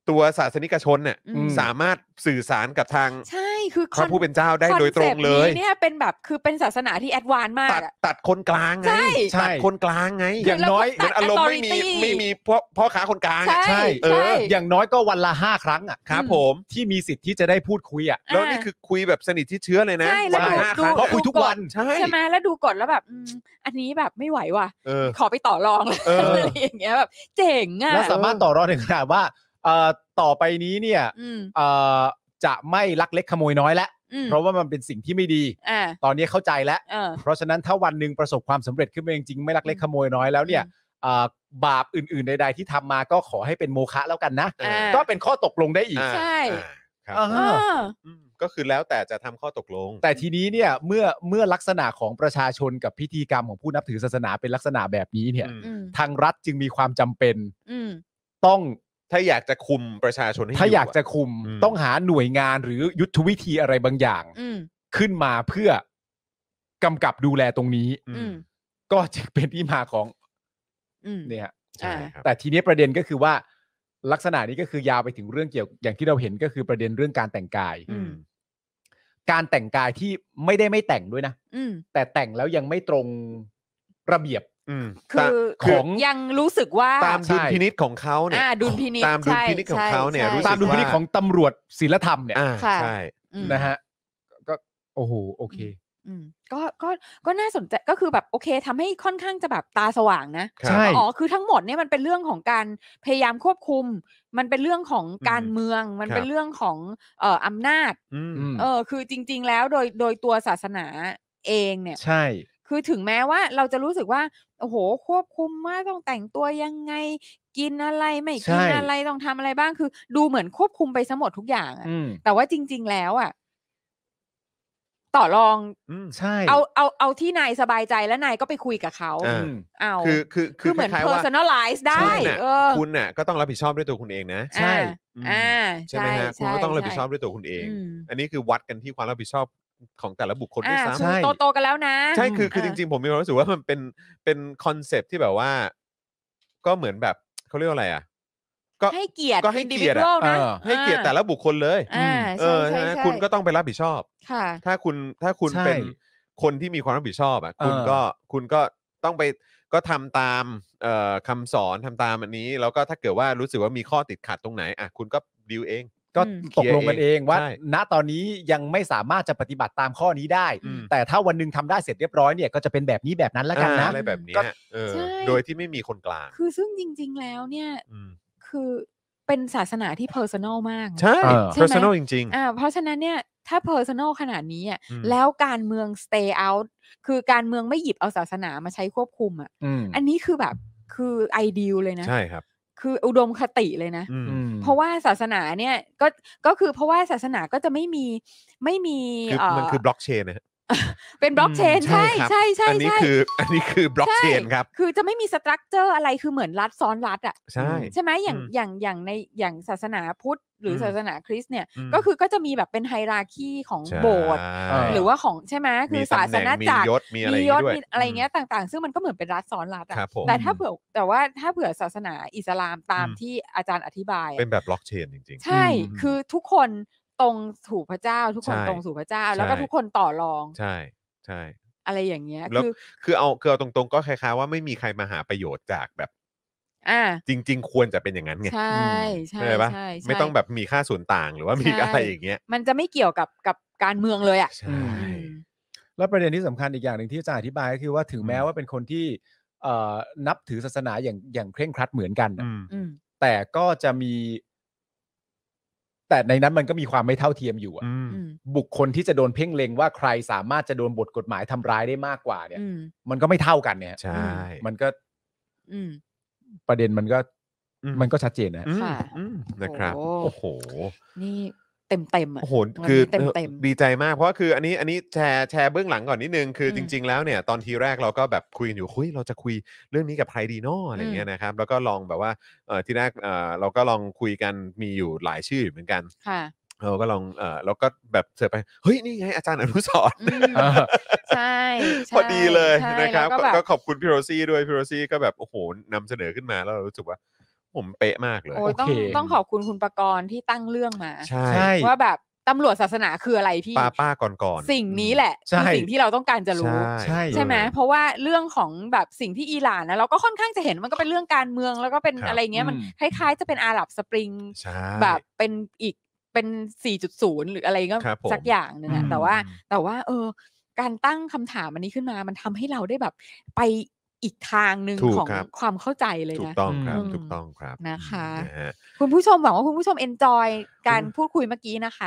ตัวศาสนิกชนเนี่ยอืม สามารถสื่อสารกับทางใช่คือพระผู้เป็นเจ้าได้โดยตรงเลยคอนซ็ปต์นี้เนี่ยเป็นแบบคือเป็นศาสนาที่ advance มากตัดอะ ตัดคนกลางไงใช่ ใช่ ตัดคนกลางไงอย่างน้อย เหมือนอารมณ์ไม่มี authority ไม่มีพ่อพ่อค้าคนกลางอะ ใช่ใช่เออ ใช่ อย่างน้อยก็วันละห้าครั้งอะครับอืมผม ที่มีสิทธิ์ที่จะได้พูดคุยอะ แล้วนี่คือคุยแบบสนิทชิดเชื้อเลยนะใช่แล้ววันดูละห้าดู ครั้งเพราะคุยทุกวัน ใช่ใช่ไหมแล้วดูกฎแล้วแบบอืมอันนี้แบบไม่ไหวว่ะ เออ ขอไปต่อรองเลยเอออ อะไรอย่างเงี้ยแบบเจ๋งอะ และสามารถต่อรองถึงขนาดว่า เอ่อต่อไปนี้เนี่ยอืมเอ่อจะไม่ลักเล็กขโมยน้อยแล้วอืมเพราะว่ามันเป็นสิ่งที่ไม่ดี อ่าตอนนี้เข้าใจแล้ว เออ เพราะฉะนั้นถ้าวันหนึ่งประสบความสำเร็จขึ้นมาจริงๆไม่ลักเล็กขโมยน้อยแล้วเนี่ยเอ่อบาปอื่นๆใด ๆ ที่ทำมาก็ขอให้เป็นโมฆะแล้วกันนะ อ่า ก็เป็นข้อตกลงได้อีก อ่าใช่ อ่าครับอ่าเออ อืมก็คือแล้วแต่จะทำข้อตกลง แต่ทีนี้เนี่ยเมื่อเมื่อลักษณะของประชาชนกับพิธีกรรมของผู้นับถือศาสนาเป็นลักษณะแบบนี้เนี่ย อืม อืมทางรัฐจึงมีความจำเป็นอืม ต้อง ถ้าอยากจะคุมประชาชนให้ถ้าอยากะจะคุมอืม ต้องหาหน่วยงานหรือยุทธวิธีอะไรบางอย่าง อืมขึ้นมาเพื่อกำกับดูแลตรงนี้ อือืมมก็จึงเป็นที่มาของอืม เนี่ยใช่ครับ แต่ทีนี้ประเด็นก็คือว่า ลักษณะนี้ก็คือยาวไปถึงเรื่องเกี่ยวอย่างที่เราเห็นก็คือประเด็นเรื่องการแต่งกาย อืม การแต่งกายที่ไม่ได้ไม่แต่งด้วยนะ อืม แต่แต่งแล้วยังไม่ตรงระเบียบ อืมคือของยังรู้สึกว่าตามใช่ดุลพินิษของเขาเนี่ยอ่าดุลพินิจตามดุลพินิจของเขาเนี่ยใช่รู้สึกตามดุลพินิจว่าของตำรวจศีลธรรมเนี่ยอ่าค่ะใช่อืมนะฮะก็โอ้โหโอเคอืมก็ก็ก็น่าสนใจก็คือแบบโอเคทำให้ค่อนข้างจะแบบตาสว่างนะครับใช่อ๋อคือทั้งหมดเนี่ยมันเป็นเรื่องของการพยายามควบคุม มันเป็นเรื่องของการเมือง มันเป็นครับเรื่องของเอ่ออำนาจอืมอืมเออคือจริง ๆ แล้วโดยโดยตัวศาสนาเองเนี่ย ใช่ คือถึงแม้ว่าเราจะรู้สึกว่าโอ้โหควบคุมว่าต้องแต่งตัวยังไงกินอะไรไม่กินใช่อะไรต้องทำอะไรบ้างคือ ดูเหมือนควบคุมไปซะหมดทุกอย่างอะอืมแต่ว่าจริง ๆ แล้วอะต่อรองอืมใช่เอาเอาเอาที่นายสบายใจแล้วนายก็ไปคุยกับเขาอ่าอืมเอาคือคือคือเหมือนคล้ายๆว่า personalize ได้คุณน่ะเออคุณน่ะก็ต้องรับผิดชอบด้วยตัวคุณเองนะ ใช่อ่าใช่ไหมฮะคุณก็ต้องรับผิดชอบใด้วยตัวคุณเองอืมอันนี้คือวัดกันที่ความรับผิดชอบ ของแต่ละบุคคลด้วยอ่าซ้ำใช่คือโตๆกันแล้วนะ ใช่คือคือจอ่าริงๆ ผมมีความรู้สึกว่ามันเป็นเป็นคอนเซปต์ที่แบบว่า ก็เหมือนแบบเขาเรียกว่าอะไรอะ ก็ ให้เกียรติ ก็ให้เกียรติอะ individual นะเออ ให้เกียรติแต่ละบุคคลเลย อ่าเอใช่อใช่ใช่ไหมใช่คุณก็ต้องไปรับผิดชอบ ค่ะ ถ้าคุณถ้าคุณใช่เป็นคนที่มีความรับผิดชอบอะคุณเออ ก็คุณก็ต้องไปก็ทำตามเอ่อคำสอนทำตามอันนี้ แล้วก็ถ้าเกิดว่ารู้สึกว่ามีข้อติดขัดตรงไหนอะคุณก็ดิวเอง ก็อืมตกลงกันเองว่า ใช่ ณตอนนี้ยังไม่สามารถจะปฏิบัติตามข้อนี้ได้ อืม แต่ถ้าวันหนึงทำได้เสร็จเรียบร้อยเนี่ยก็จะเป็นแบบนี้แบบนั้นแล้วกันอ่านะ อะไรแบบเนี้ก็ยเออ ใช่ โดยที่ไม่มีคนกลางคือซึ่งจริง ๆ แล้วเนี่ย อืมคือเป็นศาสนาที่ personal มากนะ ใช่ เออใช่ไหม personal จริง อ่าเพราะฉะนั้นเนี่ยถ้า personal ขนาดนี้อะอืม แล้วการเมือง stay out คือการเมืองไม่หยิบเอาศาสนามาใช้ควบคุมอะอืม อันนี้คือแบบคือ ideal เลยนะ ๆ ใช่ครับ คืออุดมคติเลยนะอืมอืมเพราะว่าศาสนาเนี่ยก็ก็คือเพราะว่าศาสนาก็จะไม่มีไม่มีคือเอ่อมันคือบล็อกเชนนะฮะ เป็นบล็อกเชนอืมใช่ครับใช่ใช่อันนี้ใช่คืออันนี้คือบล็อกเชนใช่ครับ คือจะไม่มี structure อะไรคือเหมือนรัฐซ้อนรัฐอะใช่ใช่ไหมอย่างอืมอย่างอย่างในอย่างศาสนาพุทธหรืออมศาสนาคริสต์เนี่ยอืมก็คือก็จะมีแบบเป็นไฮราคีของใช่โบสถ์เออหรือว่าของใช่ไหมคือมีศาตำสแหน่งนามีจักรยศมีอะไรมีอย่างยงี้ศด้วยมีอะไรเงี้ยต่างๆ ซึ่งมันก็เหมือนเป็นรัฐซ้อนรัฐอะครับผมแต่ถ้าเผื่อแต่ว่าถ้าเผื่อศาสนาอิสลามตามอืมที่อาจารย์อธิบายอะเป็นแบบบล็อกเชนจริงใช่อืมคือทุกคน ตรงสู่พระเจ้า ทุกคนใช่ตรงสู่พระเจ้า แล้วก็ใช่ ทุกคนต่อรองๆใช่ใช่ อะไรอย่างเงี้ยแล้ว คือ คือเอาคือเอาตรงๆ ก็คล้ายๆว่าไม่มีใครมาหาประโยชน์จากแบบ อ่า จริง ๆ ควรจะเป็นอย่างนั้นไงใช่ใช่เข้าใจปะใช่ใช่ไม่ต้องแบบมีค่าส่วนต่างหรือว่ามีใช่อะไรอย่างเงี้ย มันจะไม่เกี่ยวกับกับการเมืองเลยอะใช่ อืม แล้วประเด็นที่สำคัญอีกอย่างหนึ่งที่อาจารย์อธิบายก็คือว่าถึงแม้อืม ว่าเป็นคนที่เอ่อนับถือศาสนาอย่างอย่างเคร่งครัดเหมือนกันน่ะอืม อืม แต่ก็จะมี แต่ในนั้นมันก็มีความไม่เท่าเทียมอยู่อะอืมอืมบุคคลที่จะโดนเพ่งเล็งว่าใครสามารถจะโดนบทกฎหมายทำร้ายได้มากกว่า เนี่ย อืมมันก็ไม่เท่ากันเนี่ย ใช่ มันก็อืม ประเด็นมันก็อืม มันก็ชัดเจนนะ อืมค่ะ อืมนะครับ โอ้โอ้โห นี่ เต็มเต็มๆอะโอ้โหวันนี้คือเต็มเต็มดีใจมากเพราะว่าคืออันนี้อันนี้แชร์แชร์เบื้องหลังก่อนนิดนึงคืออมจริง ๆ แล้วเนี่ยตอนทีแรกเราก็แบบคุยกันอยู่คุยเราจะคุยเรื่องนี้กับใครดีเนาะอะไรเงี้ยนะครับแล้วก็ลองแบบว่าเออที่แรกเออเราก็ลองคุยกันมีอยู่หลายชื่ออยู่เหมือนกันค่ะเราก็ลองเออเราก็แบบเสิร์ชไป เฮ้ย นี่ไงอาจารย์อนุสรณ์อืมเออใช่ใช่พอดีเลยใช่นะครับแล้วก็ก็แบบก็ขอบคุณพี่โรซี่ด้วยพี่โรซี่ก็แบบ โอ้โหนำเสนอขึ้นมาแล้วเรารู้สึกว่า ผมเป๊ะมากเลยโอ้ยต้องโอเค ต้องขอบคุณคุณประกรณ์ที่ตั้งเรื่องมา ใช่ใช่ ว่าแบบตำรวจศาสนาคืออะไรพี่ ป้าป้าก่อนก่อนๆสิ่งนี้แหละใช่ คือสิ่งที่เราต้องการจะรู้ ใช่ ใช่ไหมเออเพราะว่าเรื่องของแบบสิ่งที่อิหร่านนะเราก็ค่อนข้างจะเห็นมันก็เป็นเรื่องการเมืองแล้วก็เป็นครับ อะไรเงี้ยมันอืม คล้ายๆ จะเป็นอาหรับสปริง ใช่ แบบเป็นอีกเป็น 4.0 หรืออะไรก็ครับผม สักอย่างหนึ่งอือะมแต่ว่าแต่ว่า เออ การตั้งคำถามอันนี้ขึ้นมา มันทำให้เราได้แบบ ไป อีกทางหนึ่งถูกของครับ ความเข้าใจเลยถูกนะ ต้องครับ อืม ถูกต้องครับนะคะนะฮะ คุณผู้ชมหวังว่าคุณผู้ชมเอนจอยการพูดคุยเมื่อกี้นะคะ